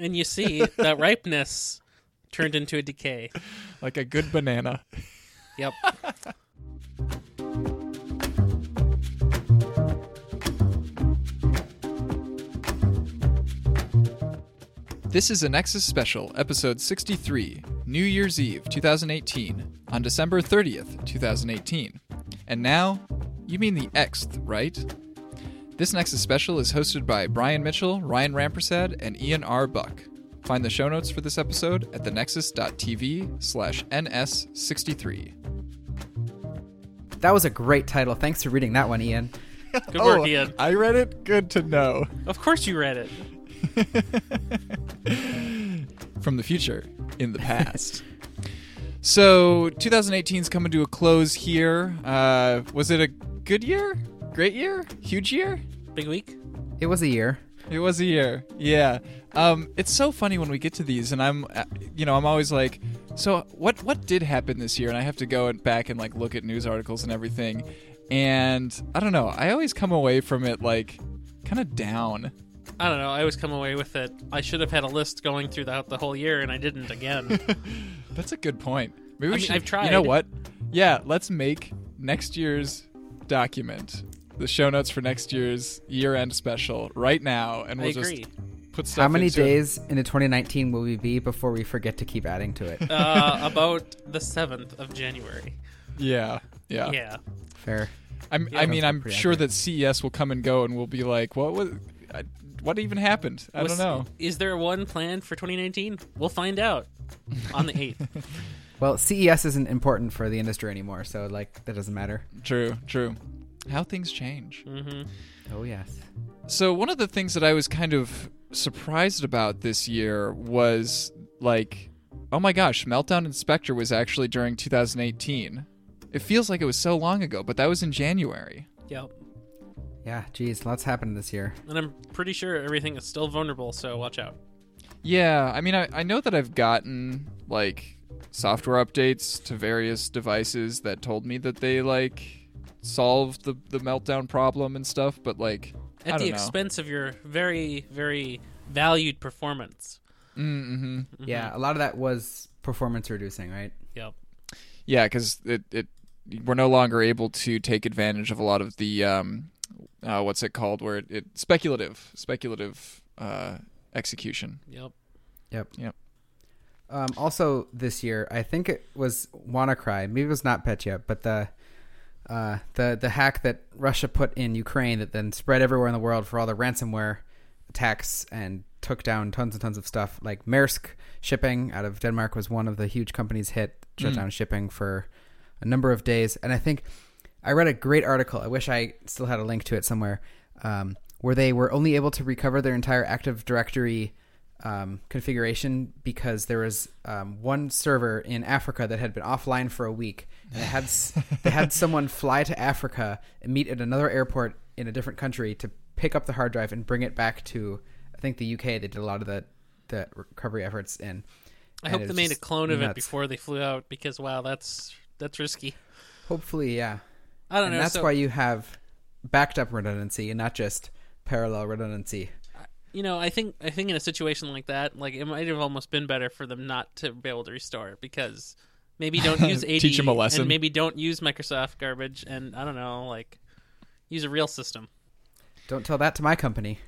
and you see that ripeness turned into a decay. Like a good banana. Yep. This is a Nexus Special, episode 63, New Year's Eve 2018, on December 30th, 2018. And now, you mean the Xth, right? This Nexus Special is hosted by Brian Mitchell, Ryan Rampersad, and Ian R. Buck. Find the show notes for this episode at thenexus.tv slash ns63. That was a great title. Thanks for reading that one, Ian. Good work, Ian. I read it. Good to know. Of course you read it. from the future in the past. so 2018 is coming to a close here. Uh, was it a good year? Great year? Huge year? Big week. It was a year. It was a year. Yeah. Um, it's so funny when we get to these, and I'm, uh, you know, I'm always like, so what? What did happen this year? And I have to go and back and like look at news articles and everything. And I don't know. I always come away from it like kind of down. I don't know. I always come away with it. I should have had a list going throughout the whole year, and I didn't again. That's a good point. Maybe we I mean, should. I've tried. You know what? Yeah, let's make next year's document the show notes for next year's year-end special right now, and we'll agree. just put stuff. How many into it. days into 2019 will we be before we forget to keep adding to it? uh, about the seventh of January. Yeah, yeah. Yeah. Fair. I'm, Yeah. I mean, I'm pretty sure accurate. that CES will come and go, and we'll be like, "What was? I- What even happened? I Was- don't know." Is there one plan for 2019? We'll find out on the 8th. Well, CES isn't important for the industry anymore, so like that doesn't matter. True, true. How things change. hmm Oh yes. So one of the things that I was kind of surprised about this year was like, oh my gosh, Meltdown and Spectre was actually during 2018. It feels like it was so long ago, but that was in January. Yep. Yeah. Geez, lots happened this year. And I'm pretty sure everything is still vulnerable, so watch out. Yeah, I mean, I, I know that I've gotten like software updates to various devices that told me that they like solved the the meltdown problem and stuff, but like At the don't know. expense of your very, very valued performance. Mm-hmm. Mhm. Yeah, a lot of that was performance reducing, right? Yep. Yeah, because it, it we're no longer able to take advantage of a lot of the um, uh, what's it called? Where it, it speculative speculative uh, execution. Yep. Yep. Yep. Um, also, this year, I think it was WannaCry. Maybe it was NotPetya, but the uh, the the hack that Russia put in Ukraine that then spread everywhere in the world for all the ransomware attacks and took down tons and tons of stuff. Like Maersk shipping out of Denmark was one of the huge companies hit, shut Mm. down shipping for a number of days. And I think I read a great article. I wish I still had a link to it somewhere, um, where they were only able to recover their entire Active Directory um, configuration because there was um, one server in Africa that had been offline for a week. And it had they had someone fly to Africa and meet at another airport in a different country to pick up the hard drive and bring it back to I think the UK. They did a lot of the the recovery efforts in. I hope they made a just clone of it before they flew out because wow, that's that's risky. Hopefully, yeah. I don't and know. that's so, why you have backed up redundancy and not just parallel redundancy. You know, I think I think in a situation like that, like it might have almost been better for them not to be able to restore because maybe don't use AD Teach 'em a lesson. and maybe don't use Microsoft garbage and I don't know, like use a real system. Don't tell that to my company.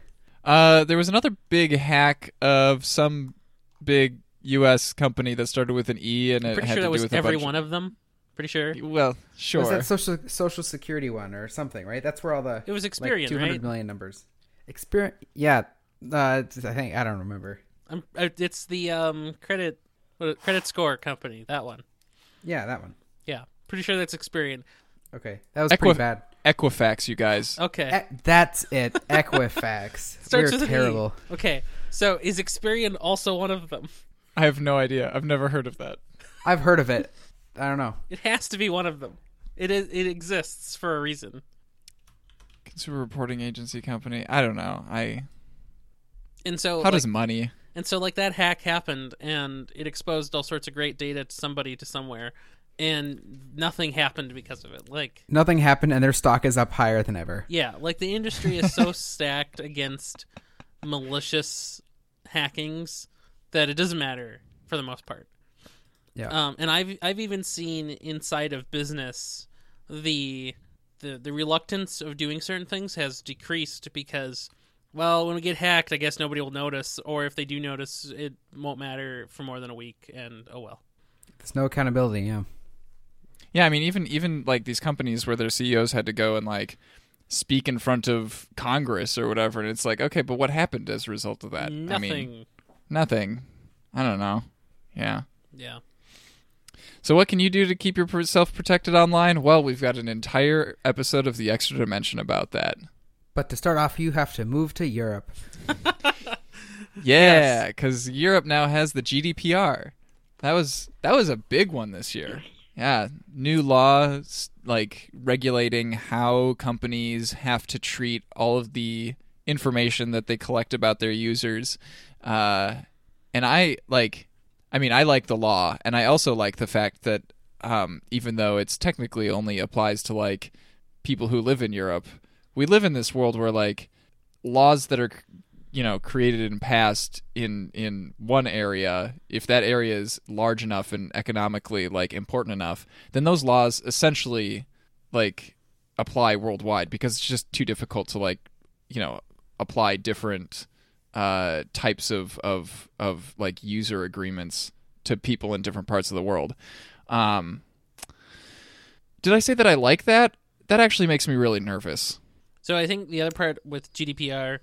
Uh, there was another big hack of some big U.S. company that started with an E, and it Pretty had sure to that do was with every one of them. Pretty sure Well, sure. Was that social social security one or something? Right. That's where all the it was like Experian, two hundred right? million numbers. Experian. Yeah. Uh, I think I don't remember. I'm, uh, it's the um credit credit score company. That one. Yeah, that one. Yeah, pretty sure that's Experian. Okay, that was Equi- pretty bad. Equifax, you guys. Okay, E- that's it. Equifax. Starts We're with an E. terrible. okay. So is Experian also one of them? I have no idea. I've never heard of that. I've heard of it. I don't know. It has to be one of them. It is. It exists for a reason. Consumer reporting agency company. I don't know. I And so, how like, does money? and so, like that hack happened, and it exposed all sorts of great data to somebody to somewhere, and nothing happened because of it. Like, Nothing happened, and their stock is up higher than ever. yeah, like the industry is so stacked against malicious hackings that it doesn't matter for the most part. Yeah. Um, and I've I've even seen inside of business the the the reluctance of doing certain things has decreased because well when we get hacked I guess nobody will notice or if they do notice it won't matter for more than a week and oh well. There's no accountability. Yeah. Yeah, I mean, even even like these companies where their CEOs had to go and like speak in front of Congress or whatever, and it's like, okay, but what happened as a result of that? Nothing. I mean, nothing. I don't know. Yeah. yeah. So what can you do to keep yourself protected online? Well, we've got an entire episode of the Extra Dimension about that. But to start off, you have to move to Europe. Yeah, because Europe now has the GDPR. That was that was a big one this year. Yeah, new laws like regulating how companies have to treat all of the information that they collect about their users. Uh, and I like, I mean, I like the law, and I also like the fact that um, even though it's technically only applies to like people who live in Europe, we live in this world where like laws that are you know created and passed in in one area if that area is large enough and economically like important enough then those laws essentially like apply worldwide because it's just too difficult to like you know apply different uh types of of of like user agreements to people in different parts of the world. Um did i say that i like that? That actually makes me really nervous So I think the other part with GDPR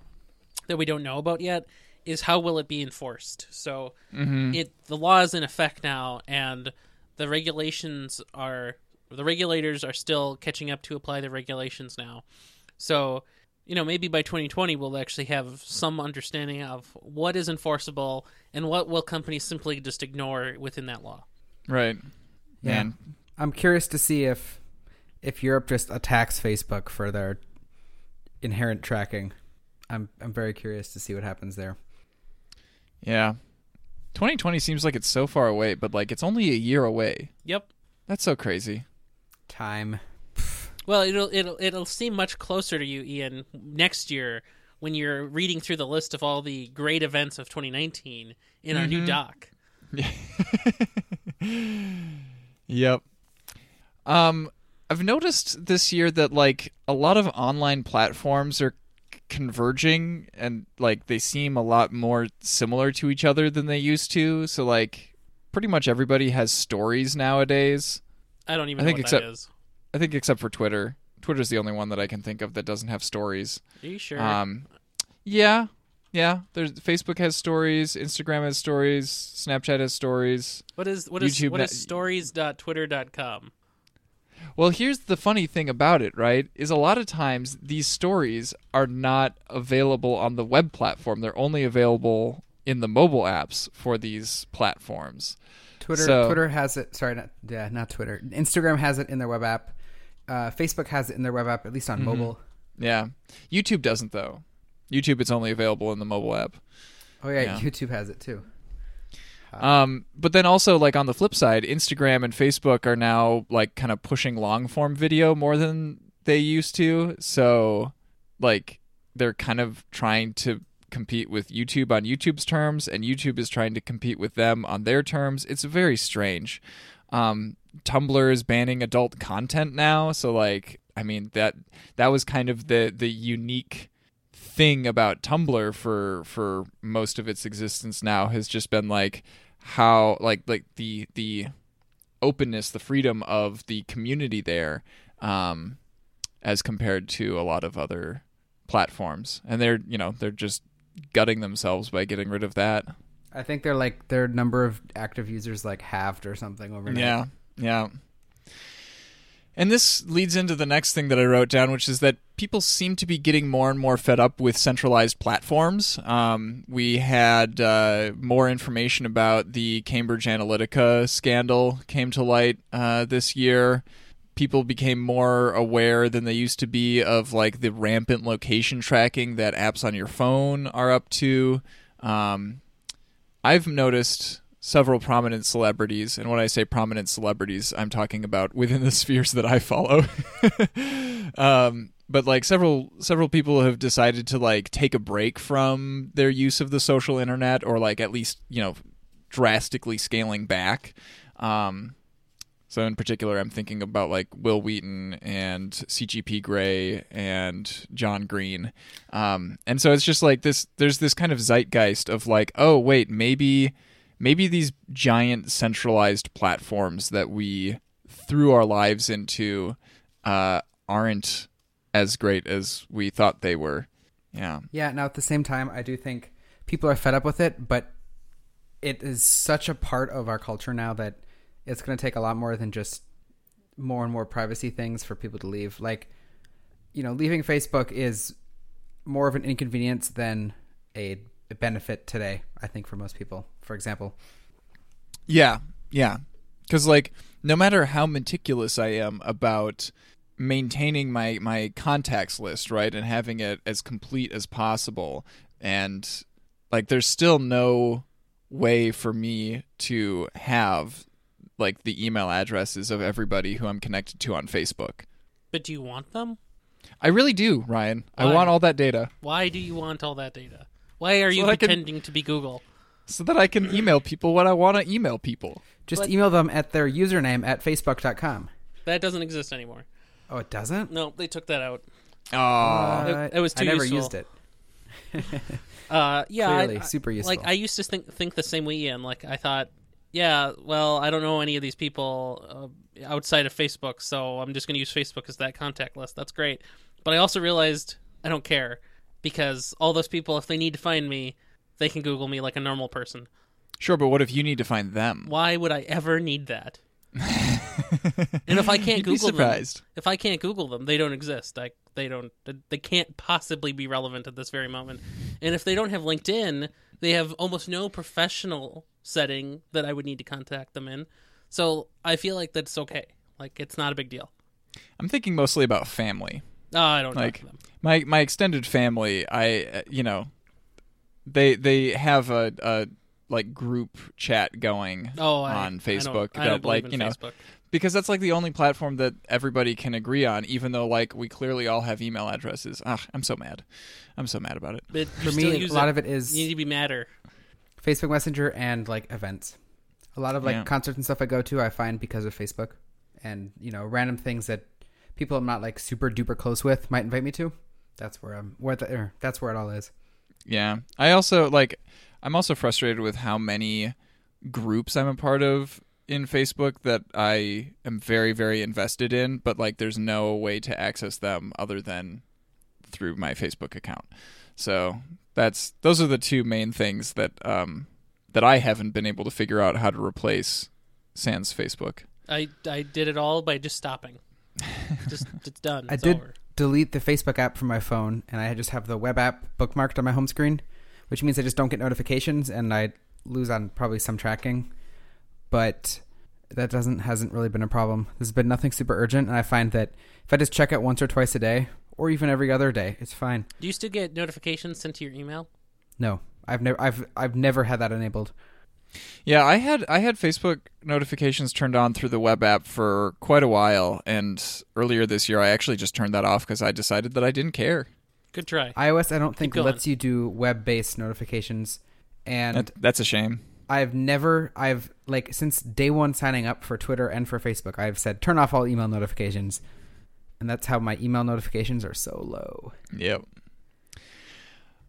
that we don't know about yet is how will it be enforced. So mm-hmm. it the law is in effect now, and the regulations are the regulators are still catching up to apply the regulations now. So you know maybe by 2020 we'll actually have some understanding of what is enforceable and what will companies simply just ignore within that law. right Yeah. man I'm curious to see if if Europe just attacks Facebook for their inherent tracking. I'm I'm very curious to see what happens there. Yeah. 2020 seems like it's so far away, but like it's only a year away. Yep. That's so crazy. Time. Well, it'll it'll it'll seem much closer to you, Ian, next year when you're reading through the list of all the great events of 2019 in our new doc. Yep. Um I've noticed this year that like a lot of online platforms are converging and like they seem a lot more similar to each other than they used to. So like pretty much everybody has stories nowadays. I don't even I know think what except- that is. I think except for Twitter. Twitter's the only one that I can think of that doesn't have stories. Are you sure? Um, yeah, yeah. There's Facebook has stories, Instagram has stories, Snapchat has stories. what is what is YouTube what na- stories.twitter.com? Well, here's the funny thing about it, right? Is a lot of times these stories are not available on the web platform. They're only available in the mobile apps for these platforms. Twitter So- Twitter has it. Sorry, not yeah, not Twitter. Instagram has it in their web app. Uh, Facebook has it in their web app, at least on mobile. Yeah. YouTube doesn't though. YouTube it's only available in the mobile app. Oh yeah, Yeah. YouTube has it too. Um, but then also like on the flip side, Instagram and Facebook are now like kind of pushing long form video more than they used to. So like they're kind of trying to compete with YouTube on YouTube's terms, and YouTube is trying to compete with them on their terms. It's very strange. Um, Tumblr is banning adult content now, so like I mean that that was kind of the the unique thing about Tumblr for for most of its existence now has just been like how like like the the openness, the freedom of the community there, um, as compared to a lot of other platforms, and they're you know they're just gutting themselves by getting rid of that. I think they're like their number of active users like halved or something overnight. Yeah, yeah. And this leads into the next thing that I wrote down, which is that people seem to be getting more and more fed up with centralized platforms. Um, we had uh, more information about the Cambridge Analytica scandal came to light uh, this year. People became more aware than they used to be of like the rampant location tracking that apps on your phone are up to. Um, I've noticed several prominent celebrities, and when I say prominent celebrities, I'm talking about within the spheres that I follow, um, but like several several people have decided to like take a break from their use of the social internet or like at least you know drastically scaling back. Um so in particular i'm thinking about like will wheaton and cgp grey and john green. Um and so it's just like this there's this kind of zeitgeist of like oh wait maybe maybe these giant centralized platforms that we threw our lives into uh aren't as great as we thought they were. Yeah. Yeah. Now, at the same time, I do think people are fed up with it, but it is such a part of our culture now that it's going to take a lot more than just more and more privacy things for people to leave. Like, you know, leaving Facebook is more of an inconvenience than a benefit today, I think, for most people, for example. Yeah. Yeah. Because, like, no matter how meticulous I am about maintaining my my contacts list right and having it as complete as possible and like there's still no way for me to have like the email addresses of everybody who I'm connected to on Facebook. But do you want them? I really do, Ryan. Why? I want all that data Why do you want all that data? Why are So you I can- pretending to be Google? So that I can email people what I want to email people. Just But- email them at their username at facebook.com. That doesn't exist anymore. Oh, it doesn't? No, they took that out. Oh, It- it was too I never useful. used it. Uh, yeah, I- Clearly, I, super useful. like I used to think think the same way, Ian. Like I thought, yeah, well, I don't know any of these people uh, outside of Facebook, so I'm just going to use Facebook as that contact list. That's great. But I also realized I don't care because all those people, if they need to find me, they can Google me like a normal person. sure, but what if you need to find them? Why would I ever need that? and if I can't You'd be Google them, if I can't Google them, they don't exist. Like they don't, they can't possibly be relevant at this very moment. And if they don't have LinkedIn, they have almost no professional setting that I would need to contact them in. So I feel like that's okay. Like it's not a big deal. I'm thinking mostly about family. Oh, I don't Like- talk to them. my my extended family i uh, you know they they have a, a like group chat going Oh, I, on I don't- Facebook I don't believe like in you know Facebook. because that's like the only platform that everybody can agree on even though like we clearly all have email addresses ah i'm so mad i'm so mad about it But For me, a use lot it. of it is You need to be madder. Facebook Messenger and like events. A lot of like Yeah. concerts and stuff I go to, I find because of Facebook, and you know, random things that people I'm not like super duper close with might invite me to. That's where I'm. Where the, er, that's where it all is. Yeah i also like i'm also frustrated with how many groups i'm a part of in facebook that i am very very invested in but like there's no way to access them other than through my facebook account so that's those are the two main things that um that i haven't been able to figure out how to replace sans facebook I I did it all by just stopping. just it's done. I did over. Delete the Facebook app from my phone, and I just have the web app bookmarked on my home screen, which means I just don't get notifications, and I lose on probably some tracking. But that doesn't hasn't really been a problem. There's been nothing super urgent, and I find that if I just check it once or twice a day, or even every other day, it's fine. Do you still get notifications sent to your email? No, I've never I've I've never had that enabled. Yeah, I had I had Facebook notifications turned on through the web app for quite a while, and earlier this year I actually just turned that off because I decided that I didn't care. Good try. iOS I don't think going. lets you do web-based notifications, and That, that's a shame. I've never I've like since day one signing up for Twitter and for Facebook, I've said turn off all email notifications. And that's how my email notifications are so low. Yep.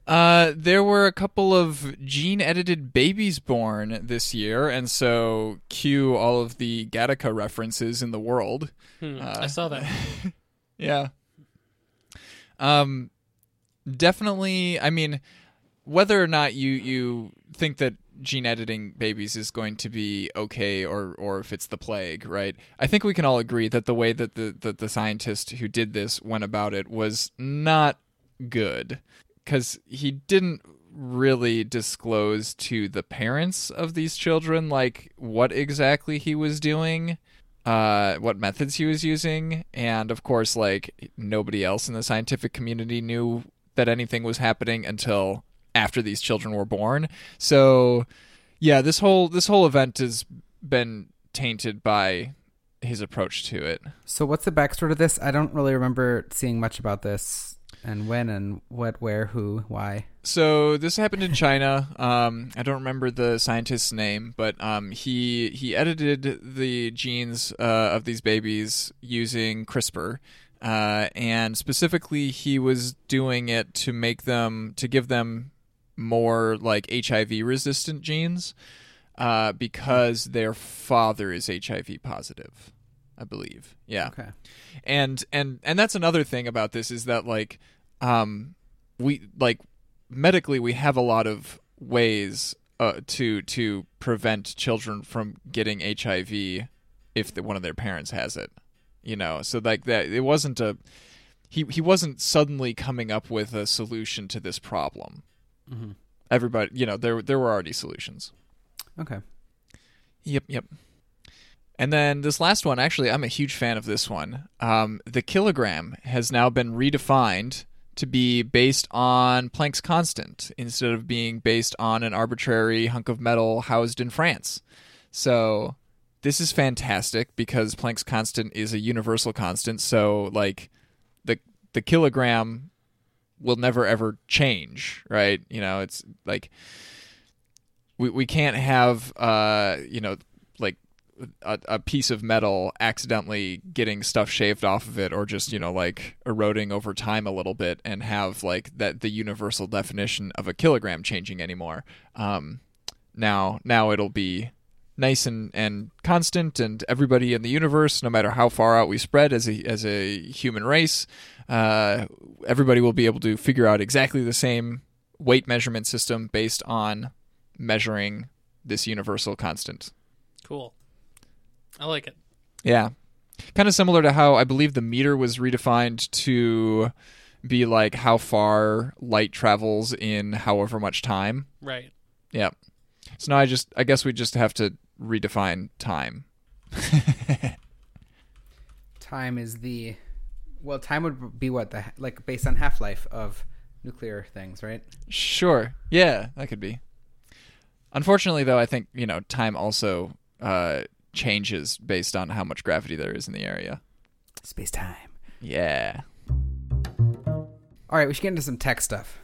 Uh, there were a couple of gene-edited babies born this year, and so cue all of the Gattaca references in the world. Hmm, Uh, I saw that. Yeah. Um definitely I mean whether or not you you think that gene editing babies is going to be okay or or if it's the plague, right? I think we can all agree that the way that the that the scientist who did this went about it was not good cuz he didn't really disclose to the parents of these children like what exactly he was doing uh, what methods he was using, and of course, like nobody else in the scientific community knew that anything was happening until after these children were born. So, yeah, this whole this whole event has been tainted by his approach to it. So what's the backstory to this? I don't really remember seeing much about this and when and what, where, who, why. So this happened in China. Um, I don't remember the scientist's name, but um, he he edited the genes uh, of these babies using CRISPR, uh, and specifically he was doing it to make them to give them more like HIV resistant genes uh, because their father is HIV positive. I believe. Yeah. Okay. And and and that's another thing about this is that like um we like medically we have a lot of ways uh, to to prevent children from getting HIV if the, one of their parents has it. You know, so like that it wasn't a he he wasn't suddenly coming up with a solution to this problem. Mm-hmm. Everybody, you know, there there were already solutions. Okay. Yep, yep. And then this last one, actually, I'm a huge fan of this one. Um, the kilogram has now been redefined to be based on Planck's constant instead of being based on an arbitrary hunk of metal housed in France. So this is fantastic because Planck's constant is a universal constant. So like the the kilogram will never ever change, right? You know, it's like we we can't have uh you know like a, a piece of metal accidentally getting stuff shaved off of it or just you know like eroding over time a little bit and have like that the universal definition of a kilogram changing anymore um now now it'll be nice and, and constant and everybody in the universe no matter how far out we spread as a as a human race uh, everybody will be able to figure out exactly the same weight measurement system based on measuring this universal constant Cool. I like it. yeah. Kind of similar to how I believe the meter was redefined to be like how far light travels in however much time. Right. Yeah. So now I just I guess we just have to redefine time. Time is the well. Time would be what the like based on half life of nuclear things, right? Sure. Yeah, that could be. Unfortunately though, I think, you know, time also uh changes based on how much gravity there is in the area. Space time. Yeah. All right, we should get into some tech stuff.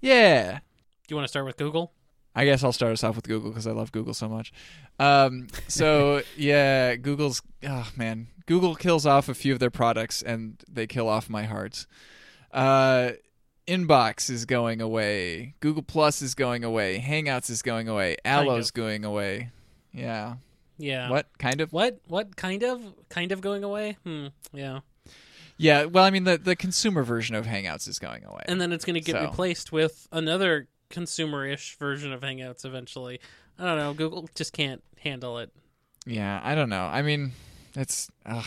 Yeah. Do you want to start with Google? I guess I'll start us off with Google because I love Google so much. Um, so yeah, Google's oh man, Google kills off a few of their products and they kill off my heart. Uh, Inbox is going away. Google Plus is going away. Hangouts is going away. Kind Allo's going away. Yeah. Yeah. What kind of? What? What kind of? Kind of going away? Hmm. Yeah. Yeah. Well, I mean, the the consumer version of Hangouts is going away. And then it's going to get So. replaced with another consumer-ish version of Hangouts eventually. I don't know. Google just can't handle it. Yeah, I don't know. I mean, it's ugh.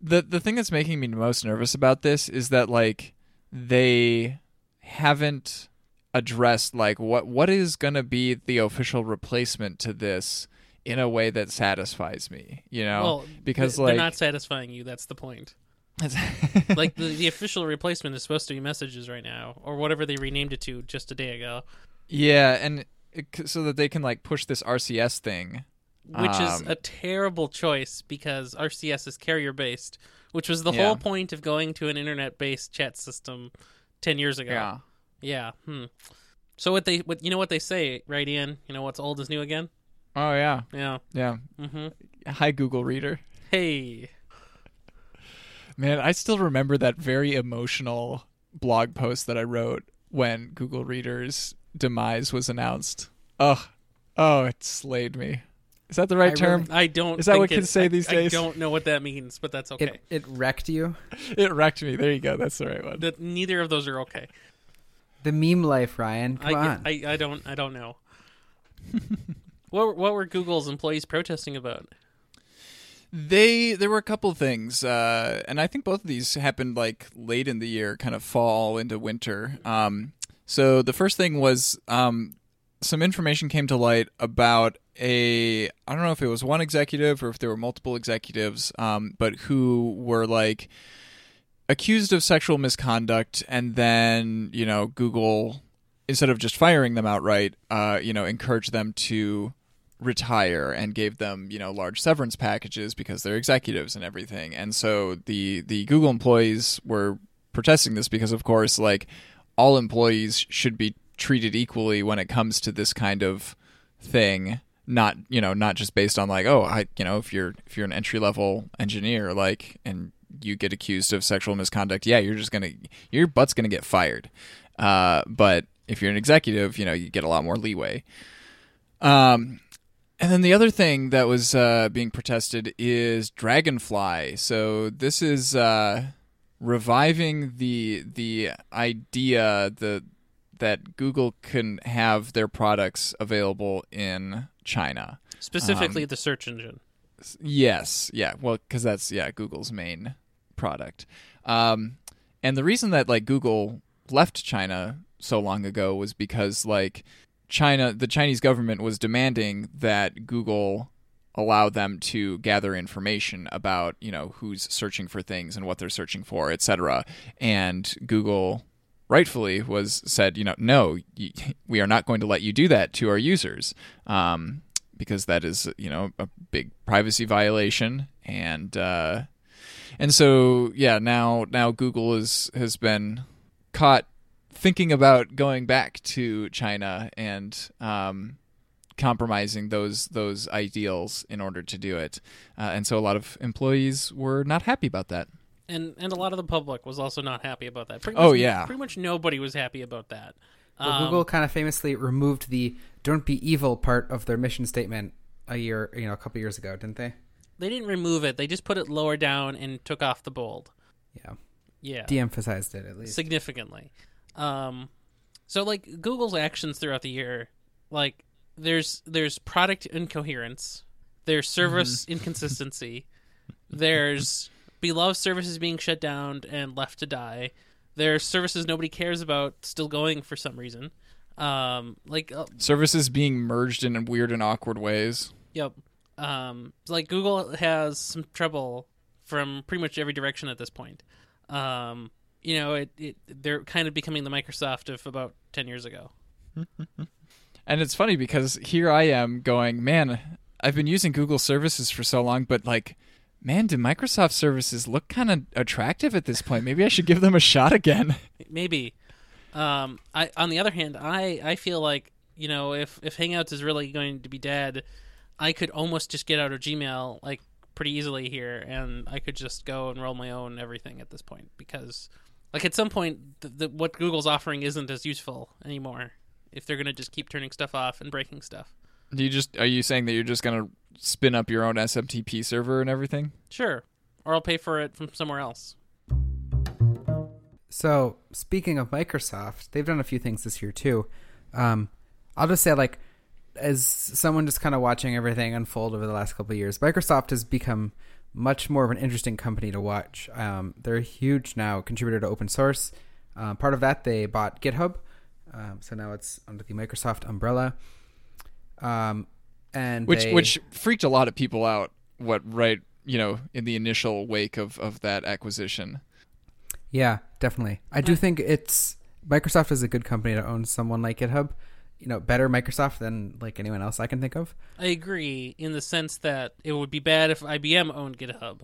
the the thing that's making me most nervous about this is that like they haven't addressed like what what is going to be the official replacement to this in a way that satisfies me, you know? well, because like they're not satisfying you. That's the point. like the, the official replacement is supposed to be messages right now, or whatever they renamed it to just a day ago, yeah, and it, so that they can like push this RCS thing. which is Um, a terrible choice because RCS is carrier based, which was the Yeah. whole point of going to an internet based chat system ten years ago. Yeah. Yeah. Hmm. So what they what you know what they say right Ian? You know what's old is new again? Oh yeah. Yeah. Yeah. Mm-hmm. Hi Google Reader. Hey. Man, I still remember that very emotional blog post that I wrote when Google Reader's demise was announced. Ugh. Oh, it slayed me. Is that the right I term? really- I don't. Is that think what it- kids say I- these days? I don't know what that means, but that's okay. It it wrecked you. It wrecked me. There you go. That's the right one. that neither of those are okay. The meme life, Ryan. Come I, on. I I don't I don't know. what what were Google's employees protesting about? They there were a couple things, uh, and I think both of these happened like late in the year, kind of fall into winter. Um, so the first thing was um, some information came to light about a I don't know if it was one executive or if there were multiple executives, um, but who were like accused of sexual misconduct, and then you know Google instead of just firing them outright, uh, you know, encouraged them to retire and gave them you know large severance packages because they're executives and everything. And so the the google employees were protesting this because of course like all employees should be treated equally when it comes to this kind of thing not you know not just based on like oh i you know if you're if you're an entry level engineer like and you get accused of sexual misconduct yeah you're just gonna your butt's gonna get fired. Uh, but if you're an executive you know you get a lot more leeway um and then the other thing that was uh, being protested is Dragonfly. So this is uh, reviving the the idea the that Google can have their products available in China. Specifically, Um, the search engine. Yes, yeah. Well, because that's yeah Google's main product. Um, and the reason that like Google left China so long ago was because like China, the Chinese government was demanding that Google allow them to gather information about you know who's searching for things and what they're searching for, etc. And Google rightfully was said, you know, no, we are not going to let you do that to our users. Um, because that is you know a big privacy violation and uh, and so yeah now now Google is has been caught thinking about going back to China and um, compromising those those ideals in order to do it uh, and so a lot of employees were not happy about that and and a lot of the public was also not happy about that. Pretty Oh, much, yeah. pretty much nobody was happy about that. Well, Um, Google kind of famously removed the "Don't be evil" part of their mission statement a year, you know, a couple years ago, didn't they? they didn't remove it; they just put it lower down and took off the bold. Yeah, Yeah, de-emphasized it at least. significantly. Um, so like Google's actions throughout the year, like there's there's product incoherence, there's service inconsistency, there's beloved services being shut down and left to die. There's services nobody cares about still going for some reason. Um, like uh, services being merged in weird and awkward ways Yep. Um, like Google has some trouble from pretty much every direction at this point. Um, you know, it, it they're kind of becoming the Microsoft of about ten years ago. And it's funny because here I am going, man, I've been using Google services for so long, but like, man, do Microsoft services look kind of attractive at this point? Maybe I should give them a shot again. Maybe. Um, I on the other hand, I I feel like you know if if Hangouts is really going to be dead, I could almost just get out of Gmail like pretty easily here, and I could just go and roll my own everything at this point because like at some point the, the, what Google's offering isn't as useful anymore if they're going to just keep turning stuff off and breaking stuff. Do you just are you saying that you're just gonna spin up your own SMTP server and everything? Sure. Or I'll pay for it from somewhere else. So speaking of Microsoft, they've done a few things this year too. Um, I'll just say, like, as someone just kind of watching everything unfold over the last couple of years, Microsoft has become much more of an interesting company to watch. Um, they're a huge now contributor to open source. Uh, part of that, they bought GitHub, um, so now it's under the Microsoft umbrella. Um, and Which they- which freaked a lot of people out. What right you know in the initial wake of of that acquisition. Yeah, definitely. I do think it's Microsoft is a good company to own someone like GitHub. You know, better Microsoft than like anyone else I can think of. I agree in the sense that it would be bad if IBM owned GitHub.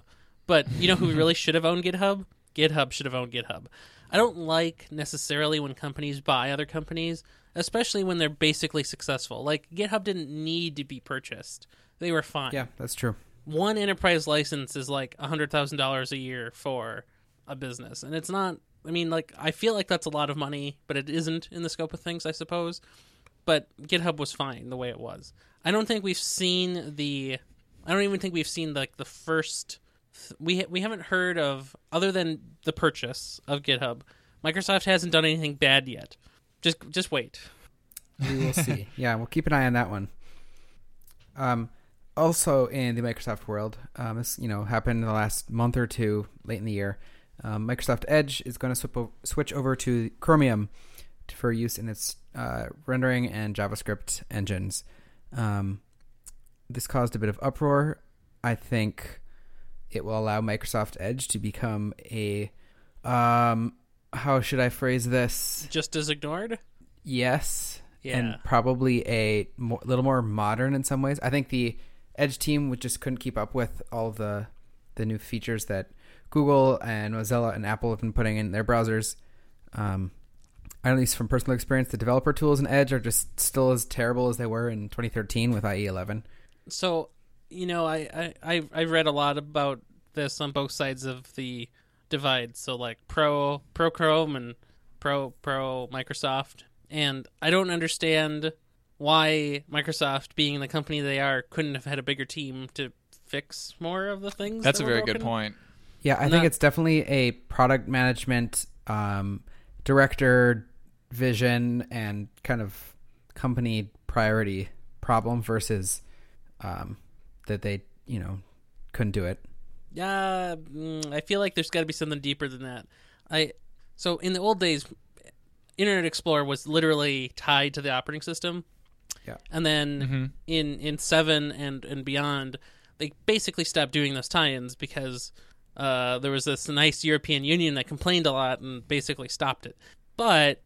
But you know who really should have owned GitHub? GitHub should have owned GitHub. I don't like necessarily when companies buy other companies, especially when they're basically successful. Like GitHub didn't need to be purchased. They were fine. Yeah, that's true. One enterprise license is like $100,000 a year for a business. And it's not I mean like I feel like that's a lot of money, but it isn't in the scope of things, I suppose but GitHub was fine the way it was. I don't think we've seen the. I don't even think we've seen like the first. We we haven't heard of other than the purchase of GitHub. Microsoft hasn't done anything bad yet. Just just wait. We will see. yeah, we'll keep an eye on that one. Um, also in the Microsoft world, um, this you know happened in the last month or two, late in the year. Um, Microsoft Edge is going to swip o- switch over to Chromium for use in its uh, rendering and JavaScript engines. Um, this caused a bit of uproar. I think it will allow Microsoft Edge to become a um, how should I phrase this? Just as ignored. Yes, Yeah. and probably a mo- little more modern in some ways. I think the Edge team would just couldn't keep up with all the the new features that Google and Mozilla and Apple have been putting in their browsers. Um, at least from personal experience, the developer tools in Edge are just still as terrible as they were in 2013 with IE 11. so you know I, I I I read a lot about this on both sides of the divide. So like pro pro Chrome and pro pro Microsoft, and I don't understand why Microsoft, being the company they are, couldn't have had a bigger team to fix more of the things. That's that a were very good point. Yeah, I Not- think it's definitely a product management, um, director vision, and kind of company priority problem versus um, that they, you know, couldn't do it. Yeah, mm, I feel like there's got to be something deeper than that. I so in the old days, Internet Explorer was literally tied to the operating system. Yeah. and then Mm-hmm. in in seven and and beyond, they basically stopped doing those tie-ins because uh, there was this nice European Union that complained a lot and basically stopped it. But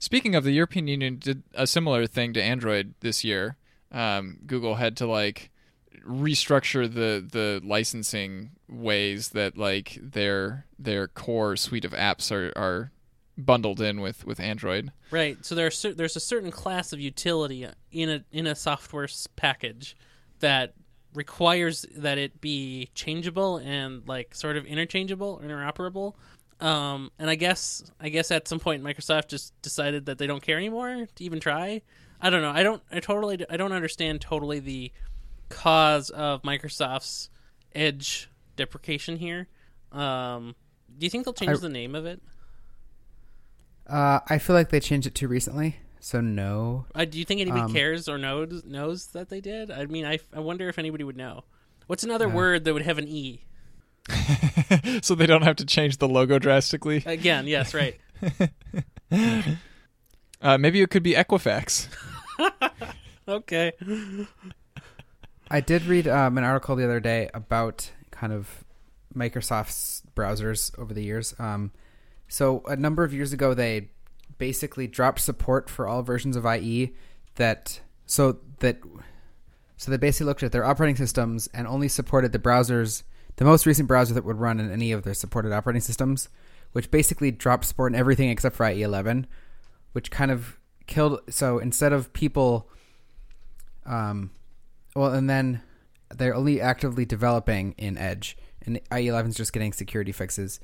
Speaking of, the European Union did a similar thing to Android this year. Um, Google had to like restructure the the licensing ways that like their their core suite of apps are are bundled in with with Android. Right. So there's there's a certain class of utility in a in a software package that requires that it be changeable and like sort of interchangeable, or interoperable. Um, and I guess I guess at some point Microsoft just decided that they don't care anymore to even try. I don't know. I don't. I totally. I don't understand totally the cause of Microsoft's Edge deprecation here. Um, do you think they'll change I- the name of it? Uh, I feel like they changed it too recently, so no. Uh, do you think anybody Um, cares or knows knows that they did? I mean, I, I wonder if anybody would know. What's another Yeah. word that would have an e? so they don't have to change the logo drastically. Again, yes, right. Uh, maybe it could be Equifax. Okay. I did read um, an article the other day about kind of Microsoft's browsers over the years. Um, so a number of years ago, they basically dropped support for all versions of IE that so that so they basically looked at their operating systems and only supported the browsers, the most recent browser that would run in any of their supported operating systems, which basically dropped support in everything except for IE11, which kind of killed. So instead of people, um, well, and then they're only actively developing in Edge, and IE11 is just getting security fixes.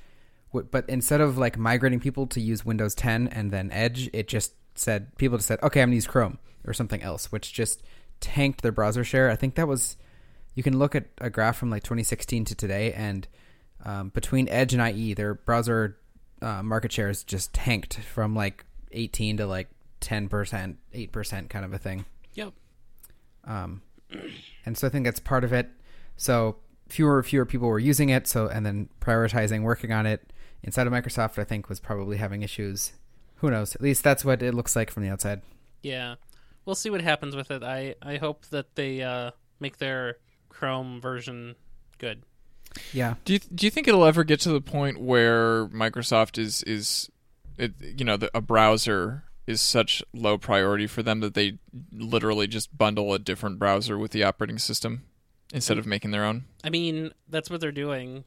But instead of like migrating people to use Windows 10 and then Edge, it just said people just said, "Okay, I'm gonna use Chrome or something else," which just tanked their browser share. I think that was you can look at a graph from like 2016 to today, and um, between Edge and IE, their browser uh, market share has just tanked from like 18 to like 10 percent, 8 percent, kind of a thing. Yep. Um, and so I think that's part of it. So fewer fewer people were using it. So and then prioritizing working on it inside of Microsoft, I think was probably having issues. Who knows? At least that's what it looks like from the outside. Yeah. We'll see what happens with it. I, I hope that they uh, make their Chrome version good. Yeah. Do you do you think it'll ever get to the point where Microsoft is is it, you know the, a browser is such low priority for them that they literally just bundle a different browser with the operating system instead of making their own? I mean, that's what they're doing.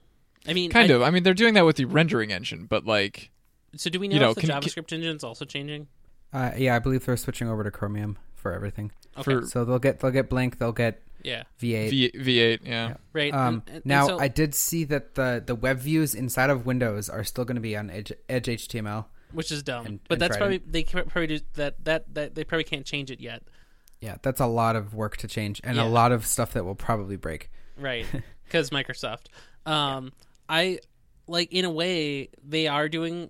I mean, Kind I- of. I mean, they're doing that with the rendering engine, but like So do we know, you know, if the can- JavaScript engine's also changing? Uh, yeah, I believe they're switching over to Chromium for everything. Okay. for So they'll get they'll get Blink, they'll get yeah. V8. V V8, yeah. Yeah. Right. Um, and- and- and now so- I did see that the the web views inside of Windows are still going to be on Edge, Edge HTML. which is dumb. and- but and that's Trident. probably they probably do that that that they probably can't change it yet. Yeah, that's a lot of work to change and Yeah. a lot of stuff that will probably break. Right. Cuz Microsoft. Um I like in a way they are doing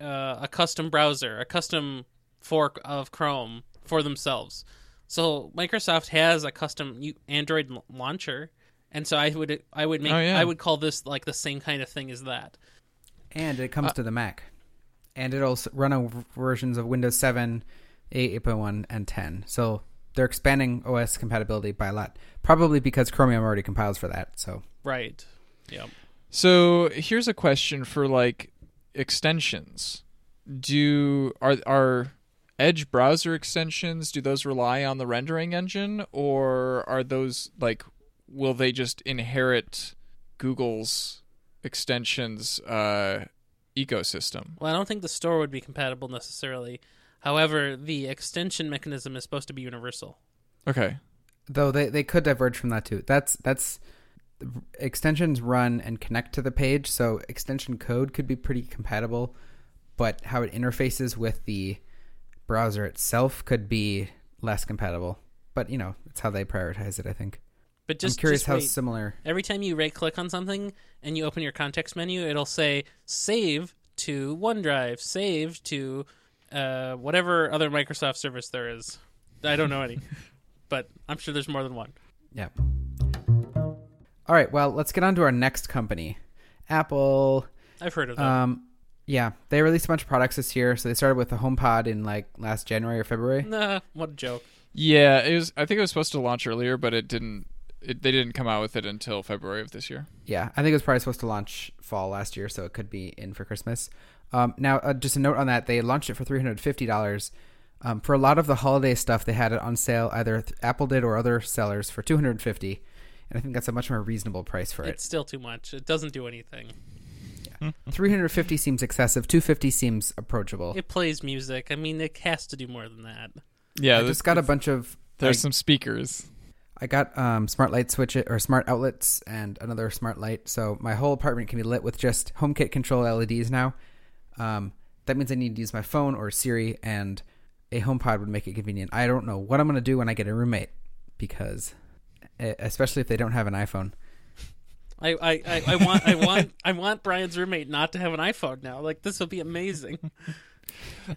uh, a custom browser, a custom fork of Chrome for themselves. So Microsoft has a custom Android launcher, and so I would I would make Oh, yeah. I would call this like the same kind of thing as that. And it comes uh, to the Mac. And it'll run on versions of Windows 7, 8, 8.1, and 10. So they're expanding OS compatibility by a lot. Probably because Chromium already compiles for that. So Right. Yep. So here's a question for like extensions. Do are are Edge browser extensions, do those rely on the rendering engine or are those like will they just inherit Google's extensions uh ecosystem? Well, I don't think the store would be compatible necessarily. However, the extension mechanism is supposed to be universal. Okay. Though they, they could diverge from that too. That's that's extensions run and connect to the page, so extension code could be pretty compatible, but how it interfaces with the browser itself could be less compatible. But you know, it's how they prioritize it. I think. But just I'm curious just how similar. Every time you right click on something and you open your context menu, it'll say save to OneDrive, save to uh, whatever other Microsoft service there is. I don't know any, but I'm sure there's more than one. Yeah. All right. Well, let's get on to our next company, Apple. I've heard of them. Um, yeah, they released a bunch of products this year. So they started with the HomePod in like last January or February. nah, what a joke. Yeah, it was I think it was supposed to launch earlier, but it didn't it, they didn't come out with it until February of this year. Yeah, I think it was probably supposed to launch fall last year, so it could be in for Christmas. Um, now, uh, just a note on that: they launched it for three hundred fifty dollars. Um, for a lot of the holiday stuff, they had it on sale. Either th- Apple did or other sellers for two hundred fifty, and I think that's a much more reasonable price for it. It's still too much. It doesn't do anything. Three hundred fifty seems excessive. Two fifty seems approachable. It plays music. I mean, it has to do more than that. Yeah, I this- just got a bunch of. there's like, some speakers. I got um, smart light switch or smart outlets and another smart light, so my whole apartment can be lit with just HomeKit control LEDs now. Um, that means I need to use my phone or Siri, and a HomePod would make it convenient. I don't know what I'm going to do when I get a roommate, because especially if they don't have an iPhone. I, I, I, I want I want I want Brian's roommate not to have an iPhone now. Like this will be amazing.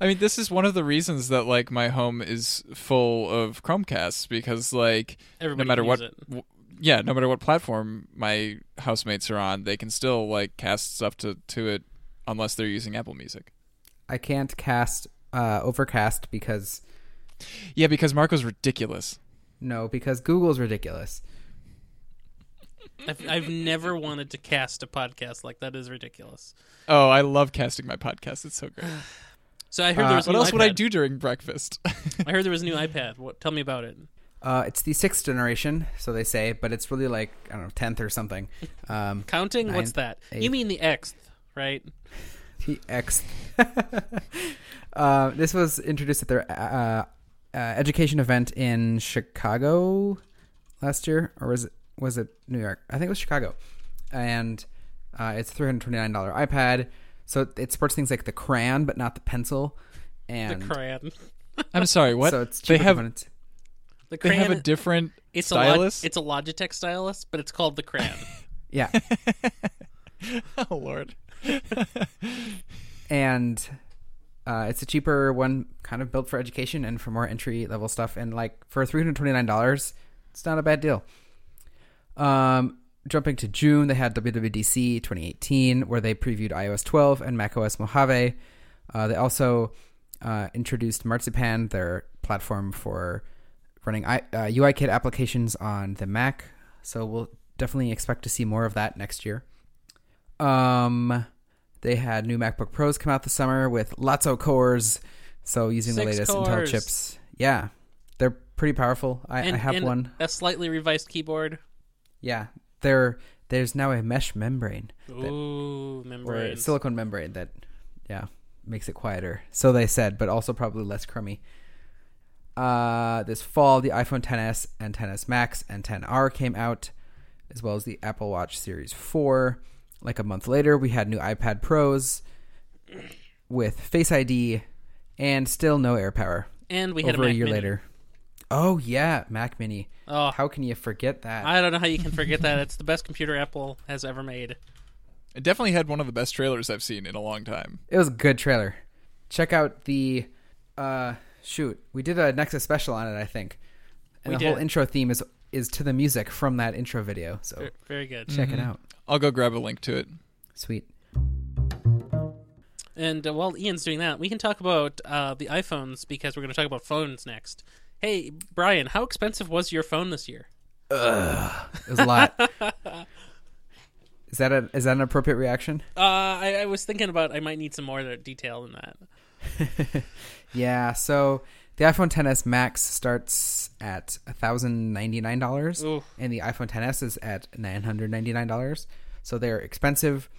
I mean, this is one of the reasons that like my home is full of Chromecasts because like Everybody no matter what w- yeah, no matter what platform my housemates are on, they can still like cast stuff to to it unless they're using Apple Music. I can't cast uh, Overcast because Yeah, because Marco's ridiculous. no, because Google's ridiculous. I've, I've never wanted to cast a podcast like that. Is ridiculous. Oh, I love casting my podcast. It's so great. So I heard Uh, there was a what new else would I do during breakfast? I heard there was a new iPad. What? Tell me about it. Uh, it's the sixth generation, so they say, but it's really like I don't know, tenth or something. Um, Counting? What's Ninth, that? You mean the X, right? The X. uh, this was introduced at their uh, uh, education event in Chicago last year, or was it was it New York? I think it was Chicago, and uh, it's three hundred twenty nine dollar iPad. So it supports things like the crayon, but not the pencil. And the crayon. I'm sorry, what? So it's they have components. The they crayon. have a different it's stylus. A Log- it's a Logitech stylus, but it's called the crayon. Yeah, oh lord. and uh, it's a cheaper one, kind of built for education and for more entry level stuff. And like for three hundred twenty nine dollars, it's not a bad deal. Um, jumping to June, they had WWDC 2018, where they previewed iOS 12 and macOS Mojave. Uh, they also uh, introduced Marzipan, their platform for running I, uh, UIKit applications on the Mac. So we'll definitely expect to see more of that next year. Um, they had new MacBook Pros come out this summer with lots of cores. So using the Six latest Intel chips. Yeah, they're pretty powerful. I, and, I have and one. A slightly revised keyboard. Yeah, there. There's now a mesh membrane Ooh, or silicone membrane that, yeah, makes it quieter. So they said, but also probably less crummy. Uh, this fall, the iPhone 10s and 10s Max and 10R came out, as well as the Apple Watch Series 4. Like a month later, we had new iPad Pros with Face ID and still no AirPower. and we had over a, a, year Mini. later. Oh yeah, Mac Mini. Oh, How can you forget that? I don't know how you can forget that. It's the best computer Apple has ever made. It definitely had one of the best trailers I've seen in a long time. It was a good trailer. Check out the uh shoot. We did a Nexus special on it, I think. And We the whole intro theme is is to the music from that intro video. So Ver- Very good. check it Mhm. out. I'll go grab a link to it. Sweet. And uh, while Ian's doing that, we can talk about uh, the iPhones because we're going to talk about phones next. Hey, Brian, how expensive was your phone this year? It was a lot. is that a is that an appropriate reaction? Uh, I, I was thinking about I might need some more detail than that. Yeah, so the iPhone 10s Max starts at $1,099 Ooh. and the iPhone 10s is at $999. So they're expensive.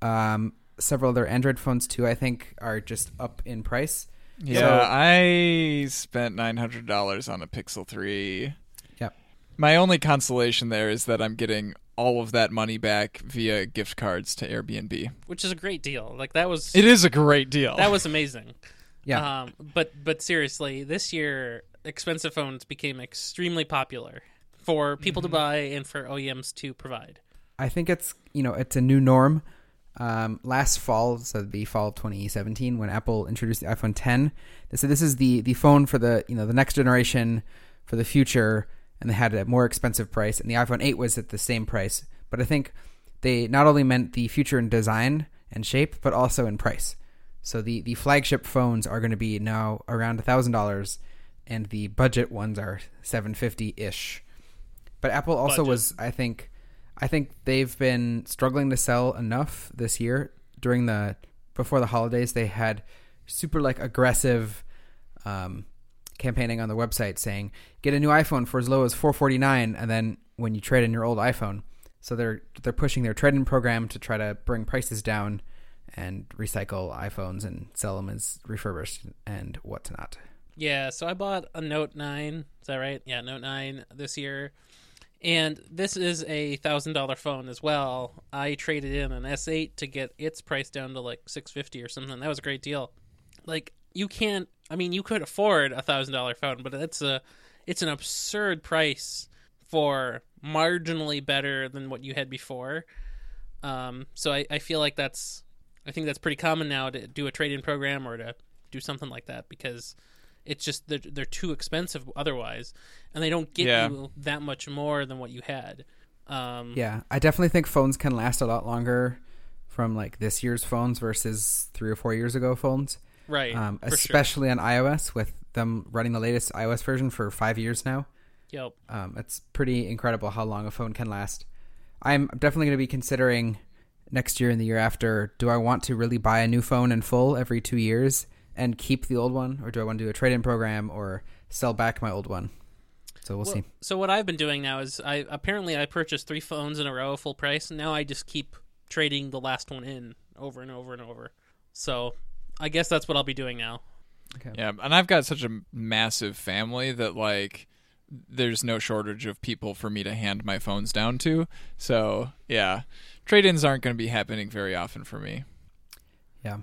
Um, several other Android phones too, I think, are just up in price. Yeah, So- I spent nine hundred dollars on a Pixel three. Yep. My only consolation there is that I'm getting all of that money back via gift cards to Airbnb. which is a great deal. Like that was It is a great deal. that was amazing. Yeah. Um, but but seriously, this year expensive phones became extremely popular for people to buy and for OEMs to provide. I think it's you know it's a new norm. Um, last fall, so it'd be fall 2017, when Apple introduced the iPhone 10, they said this is the the phone for the you know the next generation, for the future, and they had a more expensive price. And the iPhone 8 was at the same price, but I think they not only meant the future in design and shape, but also in price. So the the flagship phones are going to be now around thousand dollars, and the budget ones are seven fifty ish. But Apple also Budget. was, I think, I think they've been struggling to sell enough this year. During the before the holidays, they had super like aggressive um, campaigning on the website saying get a new iPhone for as low as four forty nine, and then when you trade in your old iPhone, so they're they're pushing their trade in program to try to bring prices down and recycle iPhones and sell them as refurbished and whatnot. Yeah, so I bought a Note 9. Is that right? Yeah, Note 9 this year. And this is a $1000 phone as well. I traded in an S8 to get its price down to like 650 or something. That was a great deal. Like you can't I mean, you could afford a $1000 phone, but it's a it's an absurd price for marginally better than what you had before. Um, so I, I feel like that's I think that's pretty common now to do a trade in program or to do something like that because it's just they're, they're too expensive otherwise and they don't get Yeah. you that much more than what you had. Um, Yeah, I definitely think phones can last a lot longer from like this year's phones versus three or four years ago phones. Right. um, for sure. especially on iOS with them running the latest iOS version for five years now. Yep. Um, it's pretty incredible how long a phone can last. I'm definitely going to be considering next year and the year after. Do I want to really buy a new phone in full every two years and keep the old one, or do I want to do a trade-in program or sell back my old one? So we'll, Well, see. So what I've been doing now is I apparently I purchased three phones in a row full price and now I just keep trading the last one in over and over and over. So I guess that's what I'll be doing now. Okay. Yeah, and I've got such a massive family that like there's no shortage of people for me to hand my phones down to. So, yeah. Trade-ins aren't going to be happening very often for me. Yeah,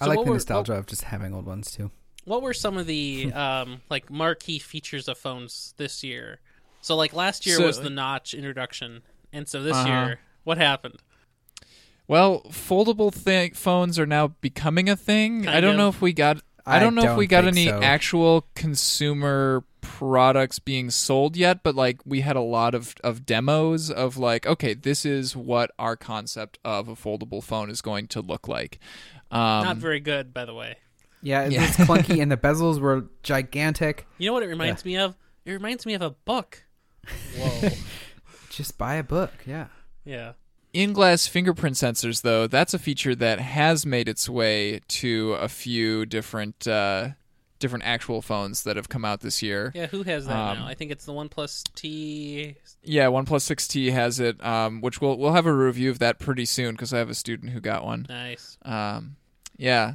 I like the were- nostalgia of just having old ones too. What were some of the um, like marquee features of phones this year? So like last year So- was the notch introduction, and so this Uh-huh. year, what happened? Well, foldable thing phones are now becoming a thing. I don't of. know if we got I I don't know if don't we got any so. actual consumer products being sold yet, but like we had a lot of of demos of like, okay, this is what our concept of a foldable phone is going to look like. Um, Not very good, by the way. Yeah, it- Yeah. it's clunky, and the bezels were gigantic. You know what it reminds me of? It reminds me of a book. Whoa. Just buy a book. Yeah. yeah. in-glass fingerprint sensors though that's a feature that has made its way to a few different uh, different actual phones that have come out this year Yeah, who has that Um, now? I think it's the OnePlus T. yeah oneplus 6t has it um, which we'll, we'll have a review of that pretty soon because i have a student who got one Nice. um, yeah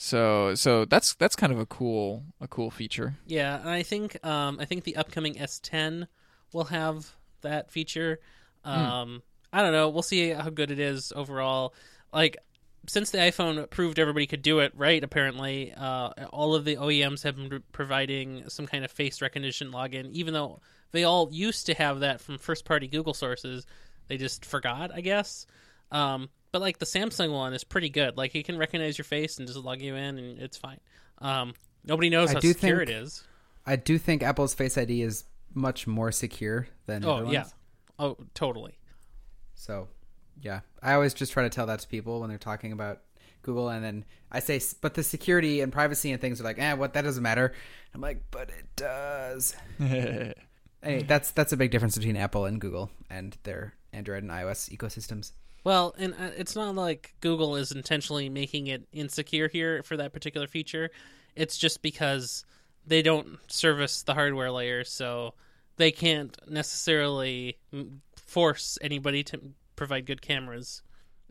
so so that's that's kind of a cool a cool feature Yeah, and I think um, I think the upcoming S10 will have that feature. Um, I don't know. We'll see how good it is overall. Like since the iPhone proved everybody could do it, right? Apparently, uh, all of the OEMs have been providing some kind of face recognition login, even though they all used to have that from first-party Google sources. They just forgot, I guess. Um, but like the Samsung one is pretty good. Like it can recognize your face and just log you in, and it's fine. Um, nobody knows I how do secure think- it is. I do think Apple's Face ID is much more secure than Oh everyone's. yeah. Oh, totally. So, yeah, I always just try to tell that to people when they're talking about Google, and then I say, but the security and privacy and things are like, eh, what? That doesn't matter. I'm like, but it does. Anyway, that's that's a big difference between Apple and Google and their Android and iOS ecosystems. Well, and uh, it's not like Google is intentionally making it insecure here for that particular feature. It's just because they don't service the hardware layer, so they can't necessarily mm, force anybody to provide good cameras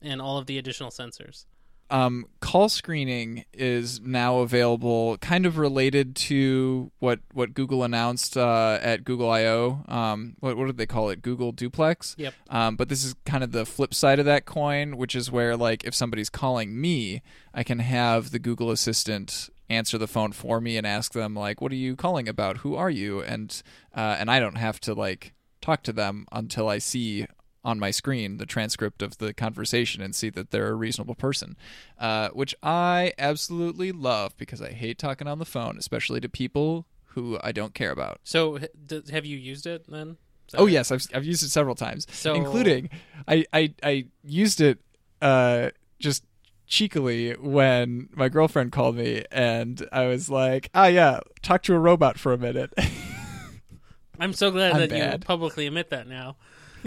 and all of the additional sensors. Um, call screening is now available, kind of related to what what Google announced uh, at Google I/O. Um, what what did they call it? Google Duplex. Yep. Um, but this is kind of the flip side of that coin, which is where like if somebody's calling me, I can have the Google Assistant answer the phone for me and ask them like, "What are you calling about? Who are you?" and uh, and I don't have to like talk to them until I see on my screen the transcript of the conversation and see that they're a reasonable person, uh, which I absolutely love because I hate talking on the phone, especially to people who I don't care about. So, h- have you used it then? Oh right? yes, I've I've used it several times, So- including I I I used it uh just cheekily when my girlfriend called me and I was like, "Ah yeah, talk to a robot for a minute." I'm so glad I'm that you publicly admit that now.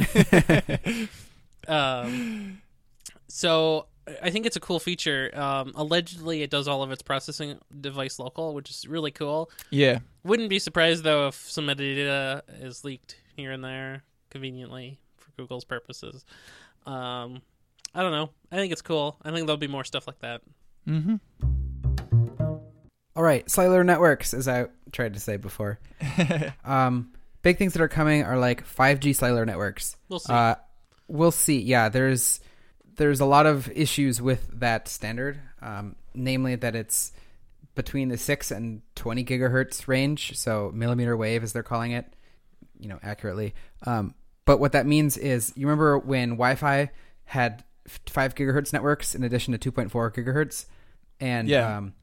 um, so I think it's a cool feature. Um, allegedly, it does all of its processing device local, which is really cool. yeah. Wouldn't be surprised though if some metadata is leaked here and there conveniently for Google's purposes. Um, I don't know. I think it's cool. I think there'll be more stuff like that. Mhm. All right, cellular networks, as I tried to say before. um, big things that are coming are like 5G cellular networks. We'll see. Uh, we'll see. Yeah, there's there's a lot of issues with that standard, um, namely that it's between the six and 20 gigahertz range, so millimeter wave as they're calling it, you know, accurately. Um, but what that means is, you remember when Wi-Fi had five gigahertz networks in addition to 2.4 gigahertz, and Yeah. um,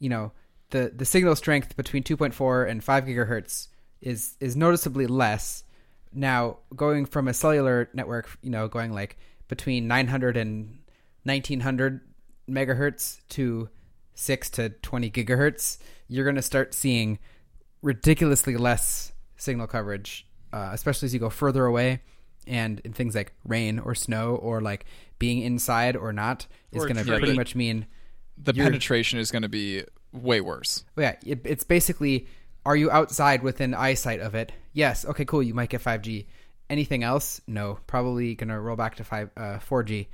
you know, the the signal strength between 2.4 and 5 gigahertz is is noticeably less. Now, going from a cellular network, you know, going like between 900 and 1900 megahertz to 6 to 20 gigahertz, you're going to start seeing ridiculously less signal coverage, uh, especially as you go further away. And in things like rain or snow or like being inside or not is going to pretty much mean The penetration is going to be way worse. Yeah, it, it's basically are you outside within eyesight of it? Yes. Okay, cool. You might get 5G. Anything else? No. Probably gonna roll back to five uh, 4G.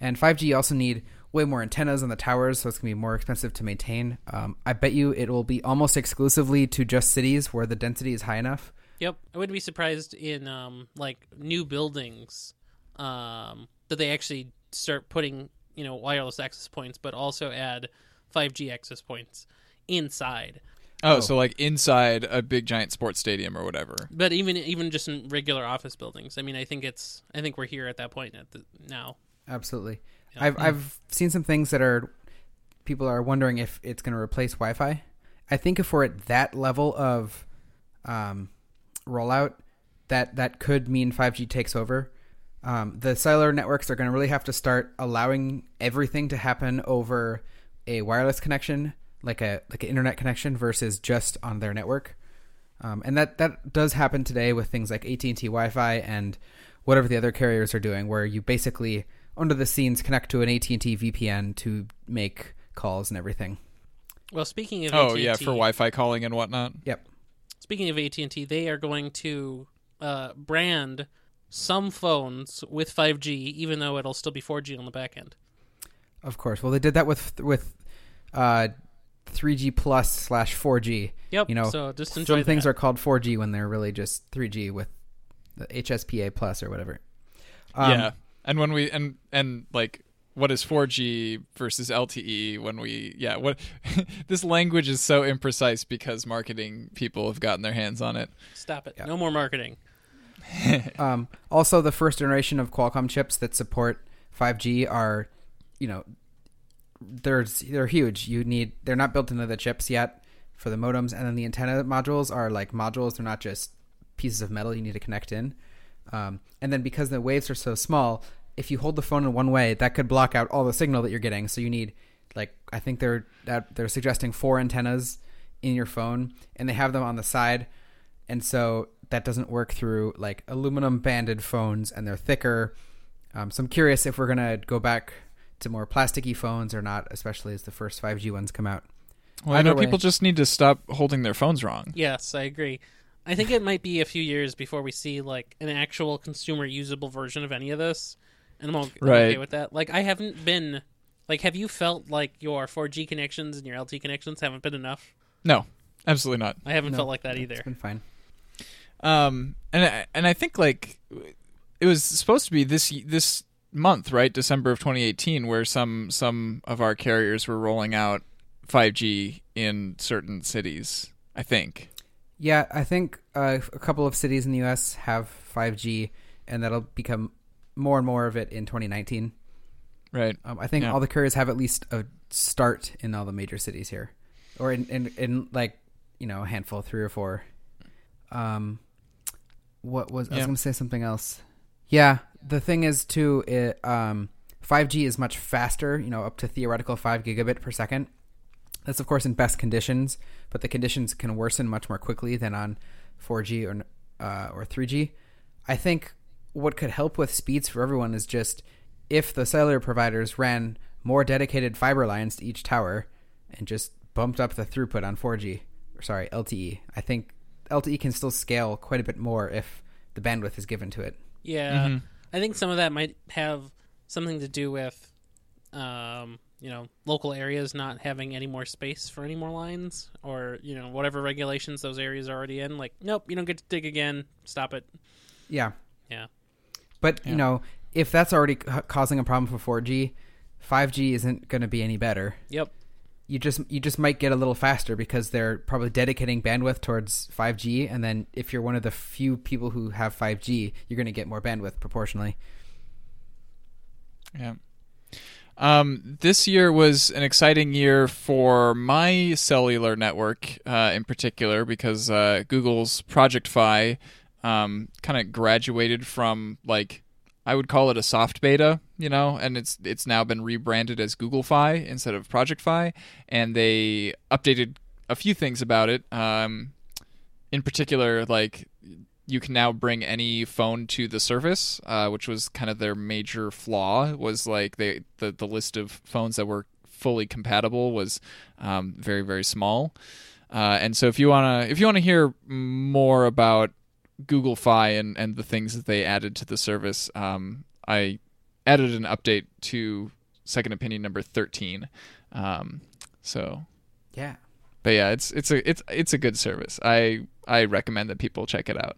And 5G you also need way more antennas on the towers, so it's gonna be more expensive to maintain. Um, I bet you it will be almost exclusively to just cities where the density is high enough. Yep, I wouldn't be surprised in um, like new buildings um, that they actually start putting you know wireless access points, but also add 5G access points inside. Oh, Oh. so like inside a big giant sports stadium or whatever. But even even just in regular office buildings, I mean, I think it's I think we're here at that point at the, now. Absolutely. Yeah. I've I've seen some things that are people are wondering if it's going to replace Wi-Fi. I think if we're at that level of um, rollout, that that could mean 5G takes over. Um, the cellular networks are going to really have to start allowing everything to happen over a wireless connection, like a like an internet connection, versus just on their network. Um, and that that does happen today with things like AT and T Wi-Fi and whatever the other carriers are doing, where you basically under the scenes connect to an AT and T VPN to make calls and everything. Well, speaking of Oh AT&T, yeah, for Wi-Fi calling and whatnot. Yep. Speaking of AT and T, they are going to uh, brand some phones with 5G, even though it'll still be 4G on the back end. Of course. Well, they did that with with uh, 3G plus slash 4G. Yep. You know, so just enjoy Some things that. are called 4G when they're really just 3G with the HSPA plus or whatever. Um, yeah, and when we and and like what is 4G versus LTE when we yeah what this language is so imprecise because marketing people have gotten their hands on it. Stop it. Yeah. No more marketing. Um, also, the first generation of Qualcomm chips that support 5G are, you know, there's they're huge. You need they're not built into the chips yet for the modems, and then the antenna modules are like modules. They're not just pieces of metal you need to connect in. Um, and then because the waves are so small, if you hold the phone in one way, that could block out all the signal that you're getting. So you need like I think they're that they're suggesting four antennas in your phone, and they have them on the side, and so that doesn't work through like aluminum banded phones, and they're thicker. Um, so I'm curious if we're gonna go back to more plasticky phones or not, especially as the first 5G ones come out. Well, I know way. people just need to stop holding their phones wrong. Yes, I agree. I think it might be a few years before we see like an actual consumer usable version of any of this, and I'm, o- I'm okay with that. Like, I haven't been like, have you felt like your 4G connections and your LTE connections haven't been enough? No, absolutely not. I haven't No, felt like that either. It's been fine. Um, and I, and I think like it was supposed to be this this month, right, December of 2018, where some some of our carriers were rolling out 5G in certain cities. I think. Yeah, I think uh, a couple of cities in the U.S. have 5G, and that'll become more and more of it in 2019. Right. Um, I think Yeah. all the carriers have at least a start in all the major cities here, or in in, in like you know a handful, three or four. Um, what was I was going to say something else? Yeah, the thing is too, it, um, 5G is much faster. You know, up to theoretical five gigabit per second. That's of course in best conditions, but the conditions can worsen much more quickly than on 4G or uh, or 3G. I think what could help with speeds for everyone is just if the cellular providers ran more dedicated fiber lines to each tower and just bumped up the throughput on 4G, or sorry, LTE. I think LTE can still scale quite a bit more if the bandwidth is given to it. Yeah, Mm-hmm. I think some of that might have something to do with, um, you know, local areas not having any more space for any more lines, or you know, whatever regulations those areas are already in. Like, nope, you don't get to dig again. Stop it. Yeah. Yeah. But, Yeah. you know, if that's already ca- causing a problem for 4G, 5G isn't going to be any better. Yep. You just you just might get a little faster because they're probably dedicating bandwidth towards 5G and then if you're one of the few people who have 5G you're going to get more bandwidth proportionally. Yeah. Um, this year was an exciting year for my cellular network uh, in particular because uh, Google's Project Fi um, kind of graduated from like I would call it a soft beta, you know, and it's it's now been rebranded as Google Fi instead of Project Fi, and they updated a few things about it. Um, in particular, like you can now bring any phone to the service, uh, which was kind of their major flaw. Was like they the the list of phones that were fully compatible was um, very very small. Uh, and so if you wanna if you wanna hear more about Google Fi and and the things that they added to the service, um, I added an update to Second Opinion number thirteen. Um, so Yeah. but yeah, it's it's a it's it's a good service. I I recommend that people check it out.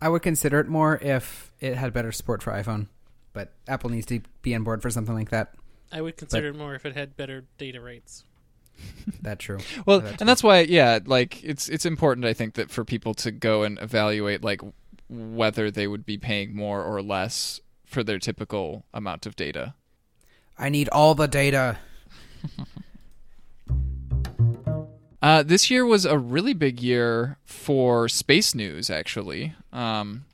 I would consider it more if it had better support for iPhone, but Apple needs to be on board for something like that. I would consider it more if it had better data rates. That's true. Well, That's and that's why yeah, like it's it's important I think that for people to go and evaluate like whether they would be paying more or less for their typical amount of data. I need all the data. Uh, this year was a really big year for space news, actually. Um,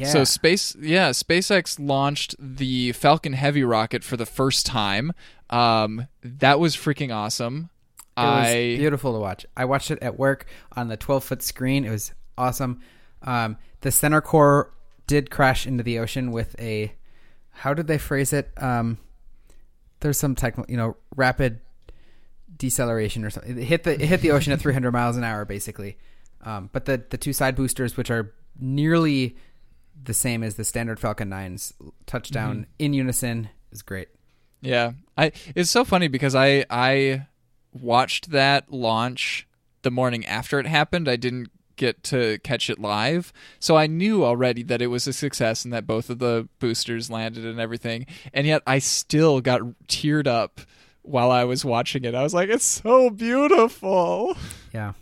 Yeah. So space, yeah, SpaceX launched the Falcon Heavy rocket for the first time. Um, that was freaking awesome. It was I beautiful to watch. I watched it at work on the 12 foot screen. It was awesome. Um, the center core did crash into the ocean with a, how did they phrase it? Um, there's some technical, you know, rapid deceleration or something. It hit the it hit the ocean at 300 miles an hour, basically. Um, but the the two side boosters, which are nearly the same as the standard Falcon 9's touchdown mm-hmm. in unison, is great. Yeah, I it's so funny because I I watched that launch the morning after it happened. I didn't get to catch it live, so I knew already that it was a success and that both of the boosters landed and everything. And yet I still got teared up while I was watching it. I was like, "It's so beautiful." Yeah.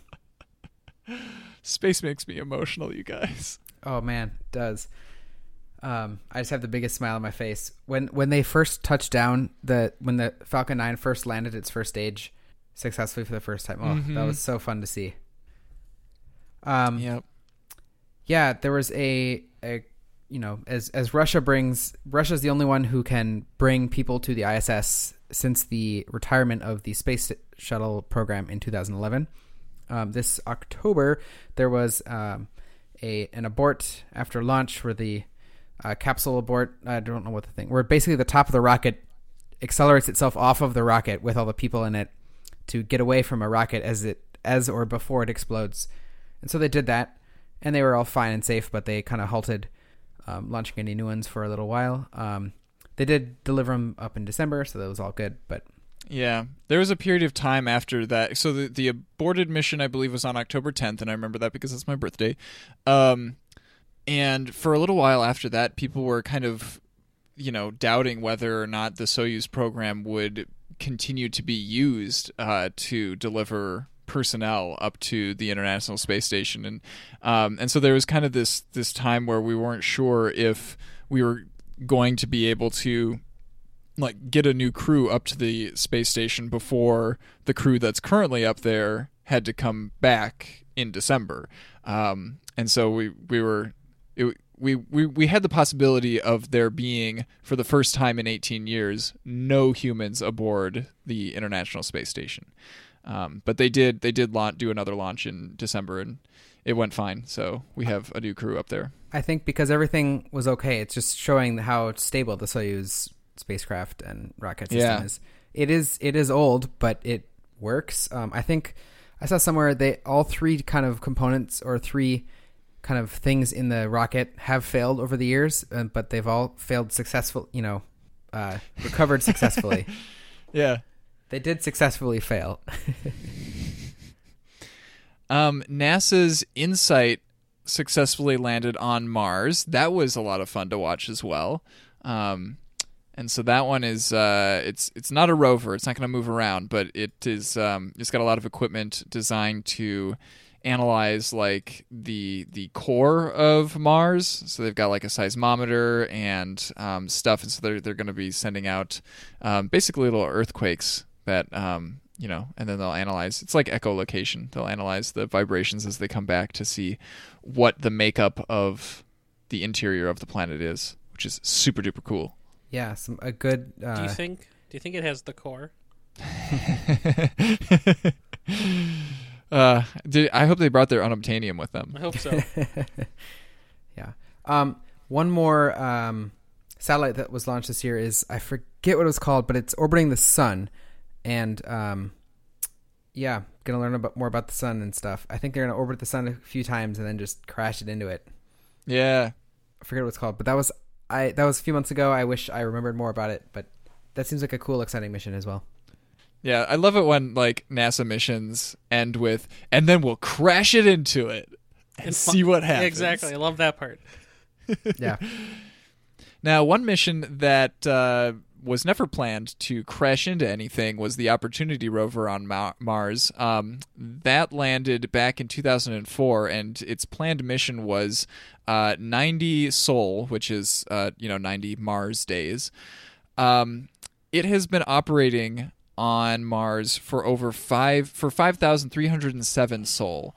Space makes me emotional, you guys. Oh man, it does. Um, I just have the biggest smile on my face when when they first touched down the when the Falcon Nine first landed its first stage successfully for the first time. Oh, that Mhm. was so fun to see. Um, Yep. yeah, there was a, a you know as as Russia brings Russia's the only one who can bring people to the ISS since the retirement of the space shuttle program in 2011. Um, this October there was um, a an abort after launch where the uh, capsule abort I don't know what the thing where basically the top of the rocket accelerates itself off of the rocket with all the people in it to get away from a rocket as it as or before it explodes. And so they did that, and they were all fine and safe, but they kind of halted um, launching any new ones for a little while. Um, they did deliver them up in December, so that was all good. But Yeah, there was a period of time after that. So the the aborted mission, I believe, was on October 10th, and I remember that because it's my birthday. Um, and for a little while after that, people were kind of, you know, doubting whether or not the Soyuz program would continue to be used uh, to deliver personnel up to the International Space Station, and um, and so there was kind of this this time where we weren't sure if we were going to be able to like get a new crew up to the space station before the crew that's currently up there had to come back in December. Um, and so we we were it, we, we we had the possibility of there being for the first time in 18 years no humans aboard the International Space Station. Um, but they did they did launch, do another launch in December and it went fine. So we have a new crew up there. I think because everything was okay, it's just showing how stable the Soyuz spacecraft and rocket system Yeah. is. It is it is old, but it works. Um, I think I saw somewhere they all three kind of components or three kind of things in the rocket have failed over the years, uh, but they've all failed successful. You know, uh, recovered successfully. Yeah. They did successfully fail. Um, NASA's InSight successfully landed on Mars. That was a lot of fun to watch as well. Um, and so that one is uh, it's it's not a rover. It's not going to move around, but it is. Um, it's got a lot of equipment designed to analyze like the the core of Mars. So they've got like a seismometer and um, stuff, and so they're they're going to be sending out um, basically little earthquakes that um, you know, and then they'll analyze. It's like echolocation. They'll analyze the vibrations as they come back to see what the makeup of the interior of the planet is, which is super duper cool. Yeah, some a good. Uh, Do you think? Do you think it has the core? uh, did, I hope they brought their unobtainium with them. I hope so. Yeah. Um, one more um, satellite that was launched this year is I forget what it was called, but it's orbiting the sun, and um, yeah, gonna learn about more about the sun and stuff. I think they're gonna orbit the sun a few times and then just crash it into it. Yeah, I forget what it's called, but that was I that was a few months ago. I wish I remembered more about it, but that seems like a cool, exciting mission as well. yeah. I love it when like NASA missions end with, and then we'll crash it into it and, And fu- see what happens. exactly. I love that part. Yeah. Now, one mission that uh, was never planned to crash into anything was the Opportunity rover on Ma- Mars. Um, that landed back in 2004, and its planned mission was uh, 90 Sol, which is uh, you know 90 Mars days. Um, it has been operating on Mars for over five for 5,307 Sol,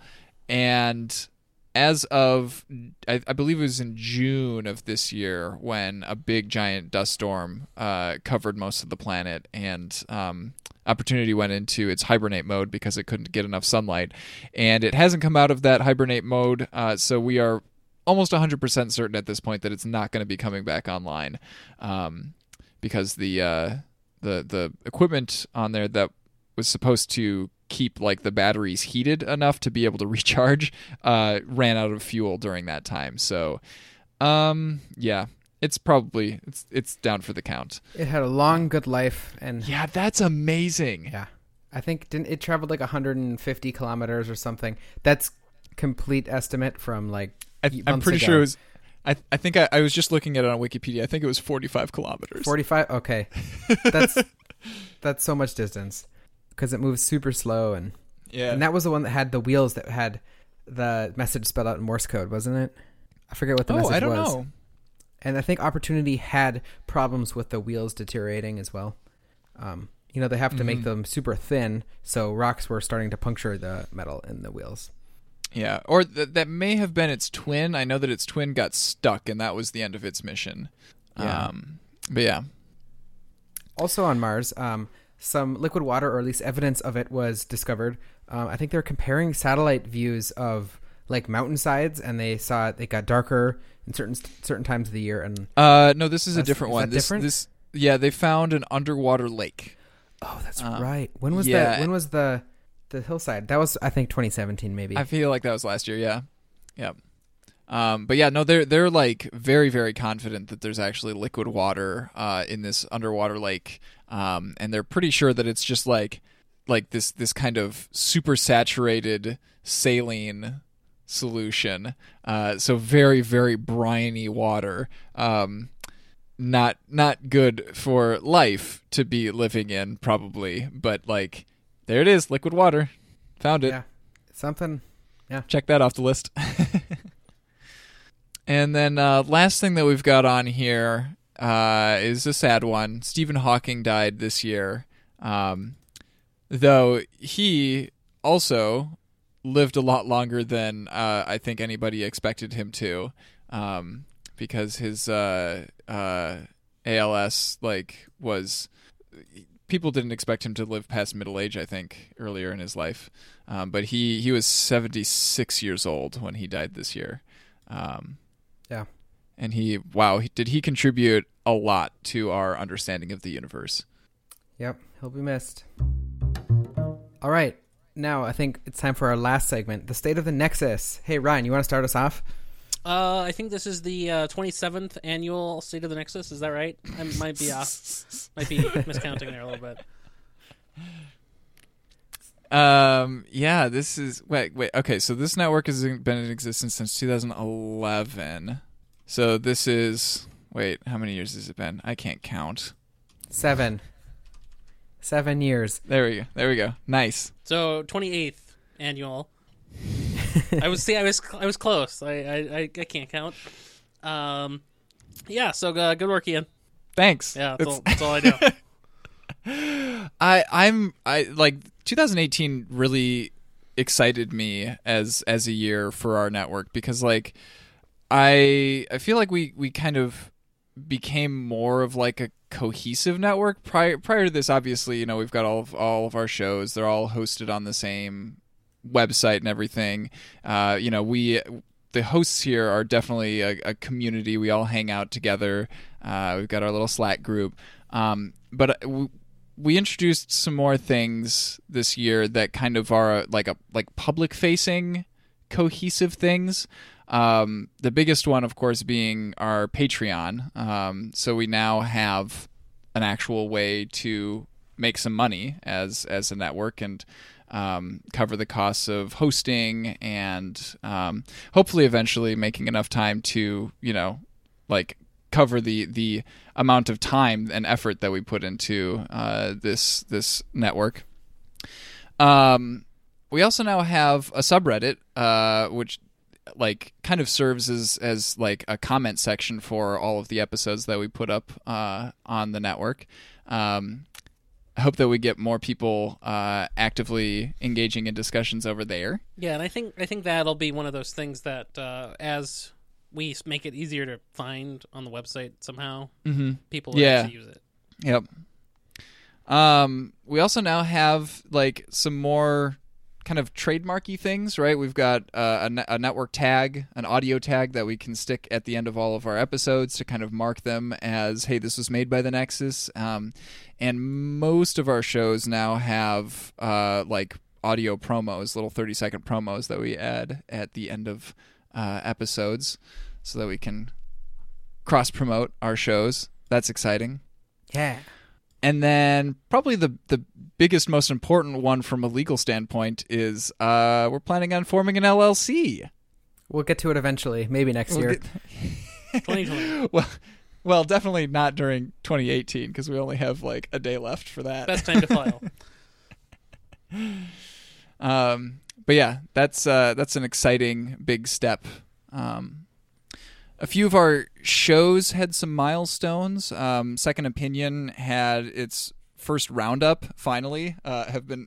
and as of I, I believe it was in June of this year when a big giant dust storm uh, covered most of the planet and um, Opportunity went into its hibernate mode because it couldn't get enough sunlight, and it hasn't come out of that hibernate mode. Uh, so we are almost 100% certain at this point that it's not going to be coming back online um, because the uh, the the equipment on there that was supposed to keep like the batteries heated enough to be able to recharge uh, ran out of fuel during that time. So, um, yeah, it's probably it's it's down for the count. It had a long, good life, and Yeah, that's amazing. Yeah. I think didn't it traveled like 150 kilometers or something. That's complete estimate from like I, am pretty ago. sure it was. I, I think I, I was just looking at it on Wikipedia. I think it was 45 kilometers. 45. Okay, that's that's so much distance because it moves super slow, and Yeah. and that was the one that had the wheels that had the message spelled out in Morse code, wasn't it? I forget what the oh, message I don't was. know. And I think Opportunity had problems with the wheels deteriorating as well. Um, you know, they have to make Mhm. them super thin, so rocks were starting to puncture the metal in the wheels. Yeah, or th- that may have been its twin. I know that its twin got stuck, and that was the end of its mission. Yeah. Um, but yeah, Also on Mars, um, some liquid water, or at least evidence of it, was discovered. Um, I think they're comparing satellite views of like mountainsides, and they saw it, it got darker in certain certain times of the year. And Uh, no, this is a different is one. that this, different? this, yeah, they found an underwater lake. Oh, that's Um, right. When was yeah. that? When was the the hillside? That was I think 2017 maybe. I feel like that was last year. Yeah, yep. Um, but yeah, no, they're they're like very very confident that there's actually liquid water uh, in this underwater lake, um, and they're pretty sure that it's just like like this this kind of super saturated saline solution. Uh, so very very briny water. Um, not not good for life to be living in probably, but like there it is, liquid water. Found it. yeah, something. Yeah. Check that off the list. and then uh, last thing that we've got on here uh, is a sad one. Stephen Hawking died this year, um, though he also lived a lot longer than uh, I think anybody expected him to, um, because his uh, uh, ALS like was people didn't expect him to live past middle age. I think earlier in his life, um, but he he was seventy six years old when he died this year. Um. And he wow, did he contribute a lot to our understanding of the universe? Yep, he'll be missed. All right, now I think it's time for our last segment, the state of the Nexus. Hey Ryan, you want to start us off? Uh, I think this is the uh, 27th annual State of the Nexus. Is that right? I might be off. Might be miscounting there a little bit. Um, yeah, this is wait, wait. Okay, so this network has been in existence since 2011. So this is wait, how many years has it been? I can't count. Seven. Seven years. There we go. There we go. Nice. So 28th annual. I was see, I was I was close. I I, I, I can't count. Um, yeah. So uh, good work, Ian. Thanks. Yeah, that's, all, that's all I know. I I'm I like 2018 really excited me as as a year for our network because like I I feel like we we kind of became more of like a cohesive network. Prior prior to this obviously you know we've got all of all of our shows. They're all hosted on the same website and everything. Uh you know we the hosts here are definitely a, a community. We all hang out together. Uh we've got our little slack group. Um but uh, w- we introduced some more things this year that kind of are like a like public facing cohesive things um, the biggest one of course being our patreon um, so we now have an actual way to make some money as as a network and um, cover the costs of hosting and um, hopefully eventually making enough time to you know like cover the the amount of time and effort that we put into uh, this this network. Um, we also now have a subreddit, uh, which like kind of serves as as like a comment section for all of the episodes that we put up uh, on the network. Um, I hope that we get more people uh, actively engaging in discussions over there. Yeah, and I think I think that'll be one of those things that uh, as we make it easier to find on the website somehow, Mm-hmm. people Yeah. use it. Yep. Um, we also now have like some more kind of trademarky things, right? We've got uh, a, ne- a network tag, an audio tag that we can stick at the end of all of our episodes to kind of mark them as, hey, this was made by the Nexus. Um, and most of our shows now have uh, like audio promos, little 30 second promos that we add at the end of uh, episodes so that we can cross promote our shows. That's exciting. Yeah. And then probably the the biggest, most important one from a legal standpoint is uh, we're planning on forming an LLC. We'll get to it eventually, maybe next We'll year. get- 2020. well, well, definitely not during 2018 because we only have like a day left for that. Best time to file. Um, but yeah, that's uh, that's an exciting big step. Um, a few of our shows had some milestones. Um, Second Opinion had its first roundup. Finally, uh, have been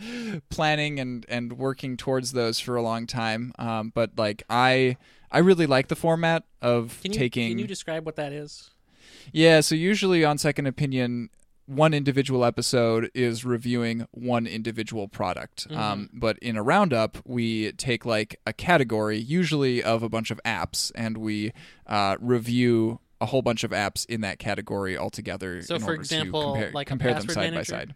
planning and and working towards those for a long time. Um, but like I, I really like the format of Can you taking. can you describe what that is? Yeah, so usually on Second Opinion, one individual episode is reviewing one individual product. Um, but in a roundup, we take like a category, usually of a bunch of apps, and we uh, review a whole bunch of apps in that category altogether. So, for example, compare, like compare them side manager? by side.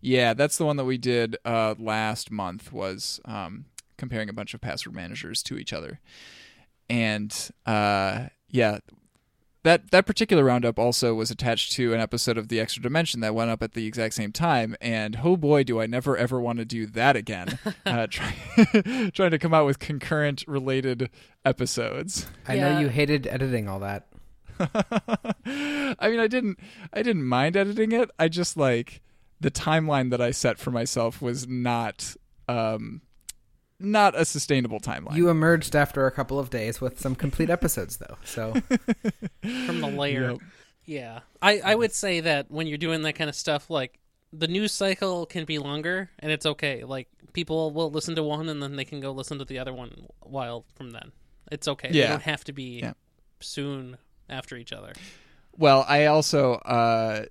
Yeah, that's the one that we did uh, last month. Was um, comparing a bunch of password managers to each other, and uh, yeah, that that particular roundup also was attached to an episode of the Extra Dimension that went up at the exact same time. And oh boy, do I never ever want to do that again! uh, try, trying to come out with concurrent related episodes. I Yeah. know you hated editing all that. I mean, I didn't, I didn't mind editing it. I just like the timeline that I set for myself was not, um, not a sustainable timeline. You emerged after a couple of days with some complete episodes, though. So from the layer. Yep. Yeah, I I would say that when you're doing that kind of stuff, like the news cycle can be longer, and it's okay. Like people will listen to one, and then they can go listen to the other one while from then. It's okay. They don't have to be Yeah. soon after each other. Well, I also uh,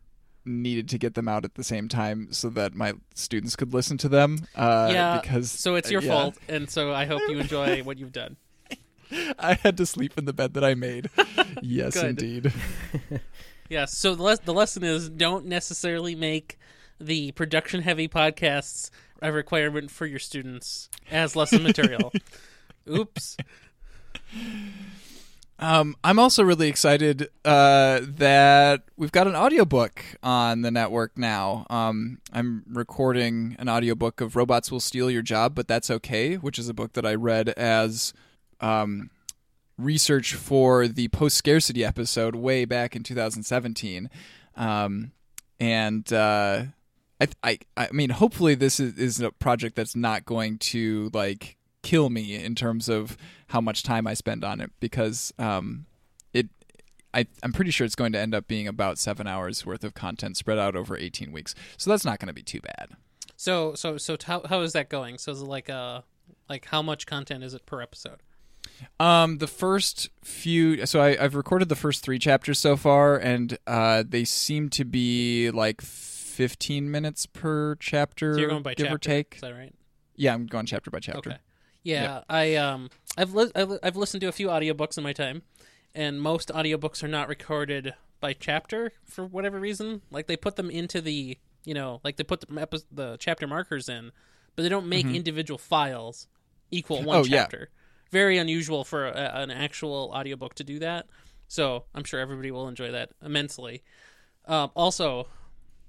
needed to get them out at the same time so that my students could listen to them. Uh, yeah, because so it's your yeah, fault, and so I hope you enjoy what you've done. I had to sleep in the bed that I made. yes, indeed. Yeah. So the les- the lesson is don't necessarily make the production heavy podcasts a requirement for your students as lesson material. Oops. Um, I'm also really excited uh, that we've got an audiobook on the network now. Um, I'm recording an audiobook of Robots Will Steal Your Job, but That's Okay, which is a book that I read as um, research for the post scarcity episode way back in 2017. Um, and uh, I, I, I mean, hopefully, this is, is a project that's not going to like kill me in terms of how much time I spend on it because um, it I, I'm pretty sure it's going to end up being about seven hours worth of content spread out over 18 weeks. So that's not going to be too bad. So so so t- how how is that going? So is it like uh like how much content is it per episode? Um, the first few, so I, I've recorded the first three chapters so far, and uh, they seem to be like 15 minutes per chapter, So you're going by give chapter, or take. Is that right? Yeah, I'm going chapter by chapter. Okay. Yeah, I um I've li- I've I've listened to a few audiobooks in my time, and most audiobooks are not recorded by chapter for whatever reason. Like they put them into the you know like they put the epi- the chapter markers in, but they don't make individual files equal one Oh, yeah. chapter. Very unusual for a, an actual audiobook to do that. So I'm sure everybody will enjoy that immensely. Um, also,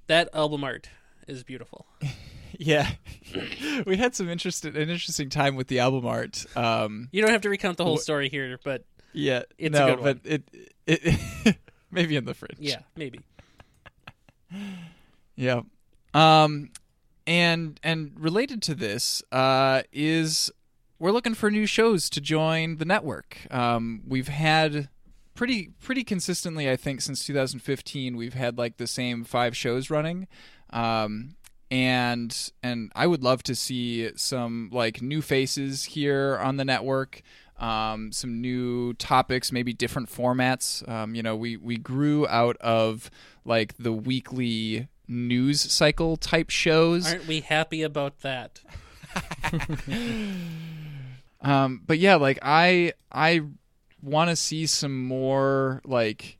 that album art is beautiful. Yeah, we had some interest an interesting time with the album art. Um, You don't have to recount the whole story here, but yeah, It's a no, but it it maybe in the fridge. yeah, maybe. Yeah. Um and and related to this uh is we're looking for new shows to join the network. Um we've had pretty pretty consistently I think since 2015 we've had like the same 5 shows running. Um and and I would love to see some like new faces here on the network. Um, some new topics, maybe different formats. Um, you know, we we grew out of like the weekly news cycle type shows. Aren't we happy about that? Um, but yeah, like I I want to see some more like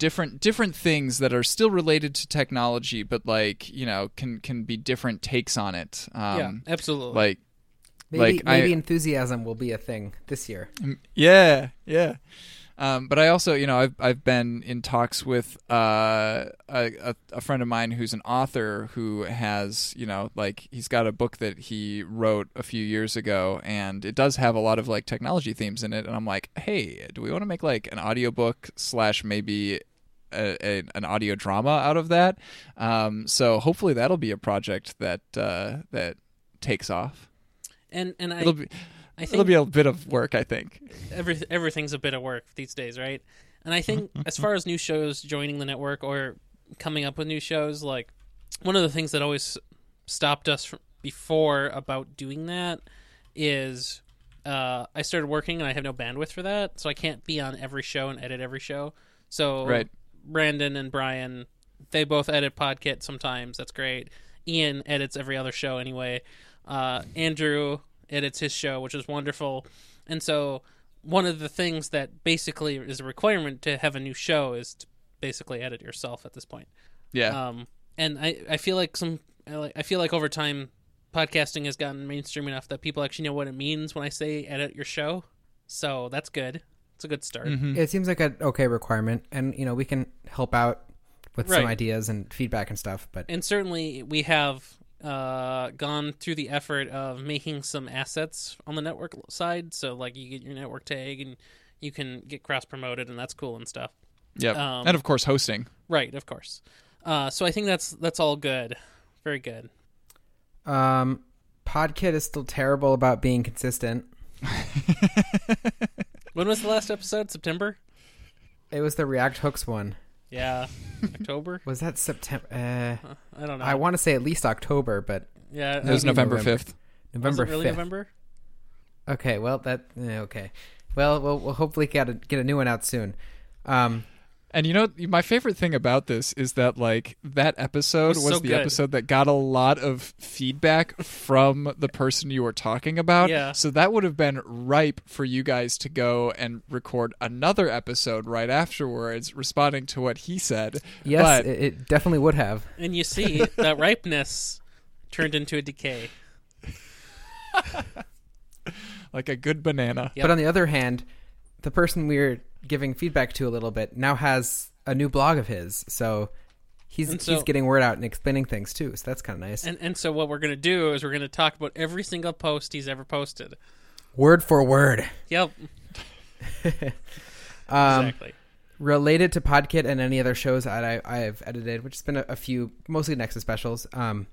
different different things that are still related to technology, but like you know can can be different takes on it. Um, yeah, absolutely. like maybe Like, I- maybe enthusiasm will be a thing this year. Mm, Yeah, yeah. Um, but I also, you know, I've I've been in talks with uh, a, a a friend of mine who's an author who has, you know, like he's got a book that he wrote a few years ago, and it does have a lot of like technology themes in it. And I'm like, hey, do we want to make like an audiobook slash maybe a, a, an audio drama out of that? Um, so hopefully that'll be a project that uh, that takes off. and and I It'll be I it'll be a bit of work, I think. every, everything's a bit of work these days, right? And I think as far as new shows joining the network or coming up with new shows, like one of the things that always stopped us from before about doing that is uh, I started working and I have no bandwidth for that, so I can't be on every show and edit every show. So Right. Brandon and Brian, they both edit Podkit sometimes. That's great. Ian edits every other show anyway. Uh, Andrew edits his show, which is wonderful. And so, one of the things that basically is a requirement to have a new show is to basically edit yourself at this point. Yeah. Um, and I I feel like some I I feel like over time podcasting has gotten mainstream enough that people actually know what it means when I say edit your show. So that's good. It's a good start. Mm-hmm. It seems like an okay requirement, and you know we can help out with some ideas and feedback and stuff. But And certainly we have uh, gone through the effort of making some assets on the network side. So like you get your network tag and you can get cross promoted, and that's cool and stuff. Yeah, Um, and of course, hosting. Right, of course. Uh, so I think that's that's all good. Very good. um, Podkit is still terrible about being consistent. When was the last episode? September? It was the React Hooks one. Yeah, October. Was that September? Uh, I don't know. I want to say at least October, but yeah, It was November November. 5th. was November it really 5th. November? Okay, well that eh, okay. Well, we'll, we'll hopefully get a, get a new one out soon. Um, And you know, my favorite thing about this is that like that episode Was was, so the good. episode that got a lot of feedback from the person you were talking about. Yeah. So that would have been ripe for you guys to go and record another episode right afterwards, responding to what he said. yes, But it, it definitely would have. And you see that ripeness turned into a decay. like a good banana. Yep. But on the other hand, the person we are giving feedback to a little bit now has a new blog of his, so he's so- he's getting word out and explaining things too. So that's kind of nice. And and so what we're gonna do is we're gonna talk about every single post he's ever posted. word for word. Yep, Um, exactly. related to Podkit and any other shows that I, I've edited, which has been a, a few, mostly Nexus specials. Um,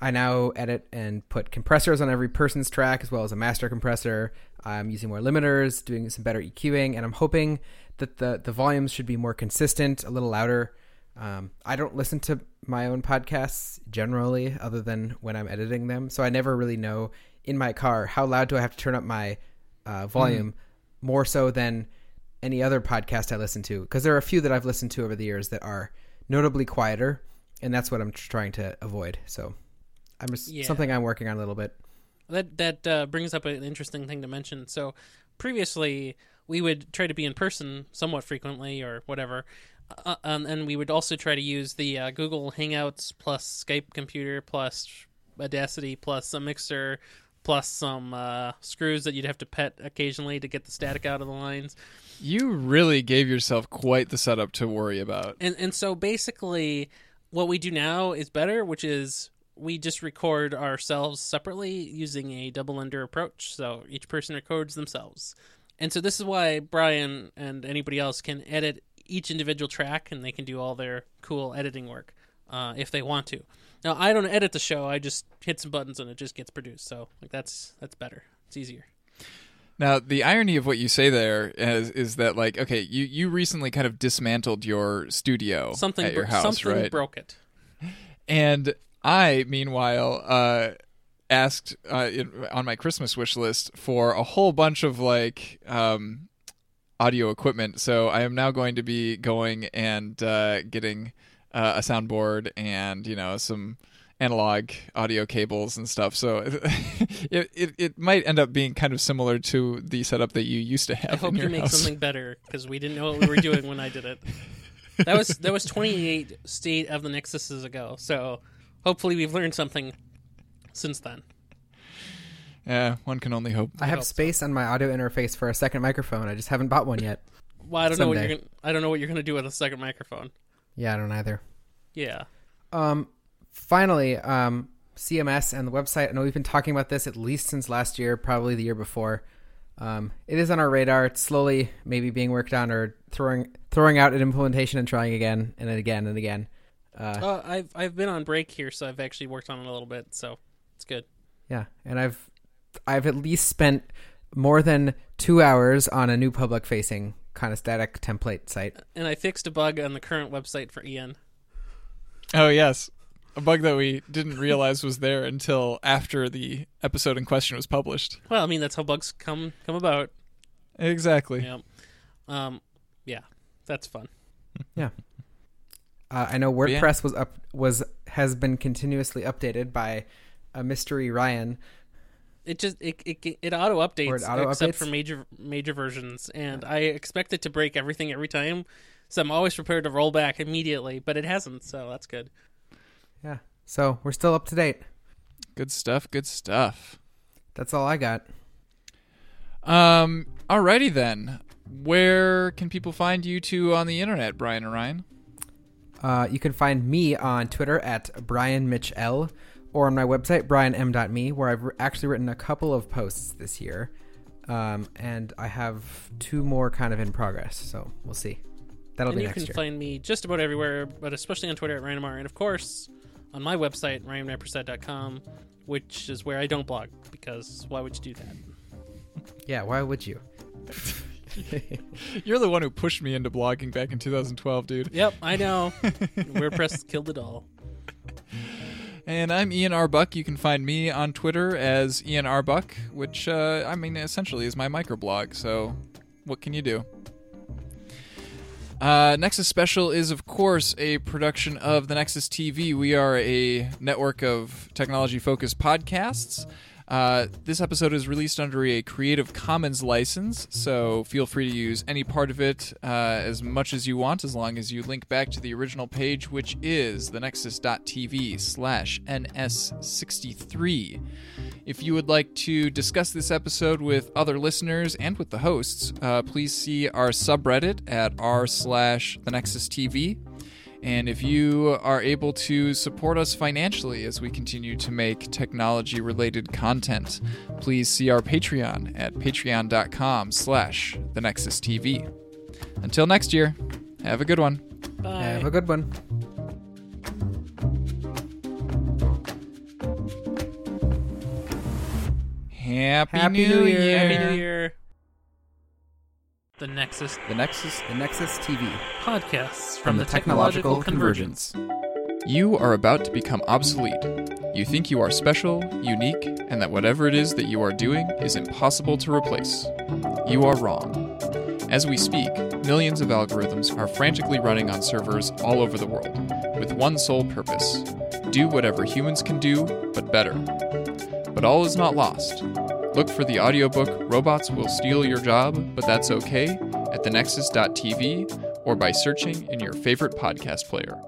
I now edit and put compressors on every person's track as well as a master compressor. I'm using more limiters, doing some better EQing, and I'm hoping that the the volumes should be more consistent, a little louder. Um, I don't listen to my own podcasts generally, other than when I'm editing them, so I never really know in my car how loud do I have to turn up my uh, volume more so than any other podcast I listen to because there are a few that I've listened to over the years that are notably quieter, and that's what I'm trying to avoid. So, I'm just Yeah. something I'm working on a little bit. That that uh, brings up an interesting thing to mention. So previously we would try to be in person somewhat frequently or whatever, uh, um, and we would also try to use the uh, Google Hangouts plus Skype computer plus Audacity plus a mixer plus some uh, screws that you'd have to pet occasionally to get the static out of the lines. You really gave yourself quite the setup to worry about. And and so basically, what we do now is better, which is we just record ourselves separately using a double ender approach. So each person records themselves. And so this is why Brian and anybody else can edit each individual track, and they can do all their cool editing work uh, if they want to. Now I don't edit the show; I just hit some buttons and it just gets produced. So like that's that's better. It's easier. Now, the irony of what you say there is, is that, like, okay, you, you recently kind of dismantled your studio Something at your house, something right? broke it. And I, meanwhile, uh, asked uh, in, on my Christmas wish list for a whole bunch of like um, audio equipment. So I am now going to be going and uh, getting uh, a soundboard and you know some analog audio cables and stuff. So it, it it might end up being kind of similar to the setup that you used to have I hope you make house. something better because we didn't know what we were doing when I did it. That was that was 28 state of the Nexuses ago. So hopefully we've learned something since then. Yeah, one can only hope. I have hope so. space on my audio interface for a second microphone. I just haven't bought one yet. Well, I don't know what you're gonna, I don't know what you're gonna do with a second microphone. Yeah, I don't either. Yeah, Um, finally, um, CMS and the website. I know we've been talking about this at least since last year, probably the year before. Um, it is on our radar. It's slowly maybe being worked on or throwing throwing out an implementation and trying again and again and again. Uh, uh, I've I've been on break here, so I've actually worked on it a little bit. So it's good. yeah, and I've I've at least spent more than two hours on a new public facing kind of static template site. And I fixed a bug on the current website for Ian. Oh yes, a bug that we didn't realize was there until after the episode in question was published. Well, I mean that's how bugs come come about. Exactly. Yeah. Um. Yeah, that's fun. Uh, I know But yeah. WordPress was up was has been continuously updated by a mystery Ryan. It just it it, it auto updates it auto except updates? for major major versions, and I expect it to break everything every time. So I'm always prepared to roll back immediately, but it hasn't, so that's good. Yeah. So we're still up to date. Good stuff. Good stuff. That's all I got. Um. Alrighty then. Where can people find you two on the internet, Brian and Ryan? Uh, you can find me on Twitter at Brian Mitch L or on my website brianm.me where I've actually written a couple of posts this year. Um, and I have two more kind of in progress, so we'll see. That'll and be you can find me just about everywhere, but especially on Twitter at RyanMar, and of course on my website ryanrampersad.com, which is where I don't blog because why would you do that? yeah, why would you? You're the one who pushed me into blogging back in 2012, dude. Yep, I know. WordPress killed it all. And I'm Ian R. Buck. You can find me on Twitter as Ian R. Buck, which uh, I mean essentially is my microblog. So, what can you do? Uh, Nexus Special is, of course, a production of the Nexus TV. We are a network of technology focused podcasts. Uh, this episode is released under a Creative Commons license, so feel free to use any part of it uh, as much as you want, as long as you link back to the original page, which is thenexus.tv slash ns63. If you would like to discuss this episode with other listeners and with the hosts, uh, please see our subreddit at r slash thenexustv. And if you are able to support us financially as we continue to make technology related content, please see our Patreon at patreon.com slash the Nexus TV. Until next year, have a good one. Bye. Have a good one. Happy, Happy New, New Year. Year. Happy New Year. The Nexus The Nexus The Nexus TV. podcasts from, From the, the Technological, Technological Convergence. You are about to become obsolete. You think you are special, unique, and that whatever it is that you are doing is impossible to replace. You are wrong. As we speak, millions of algorithms are frantically running on servers all over the world, with one sole purpose do whatever humans can do, but better. But all is not lost. Look for the audiobook Robots Will Steal Your Job, but That's Okay at thenexus.tv or by searching in your favorite podcast player.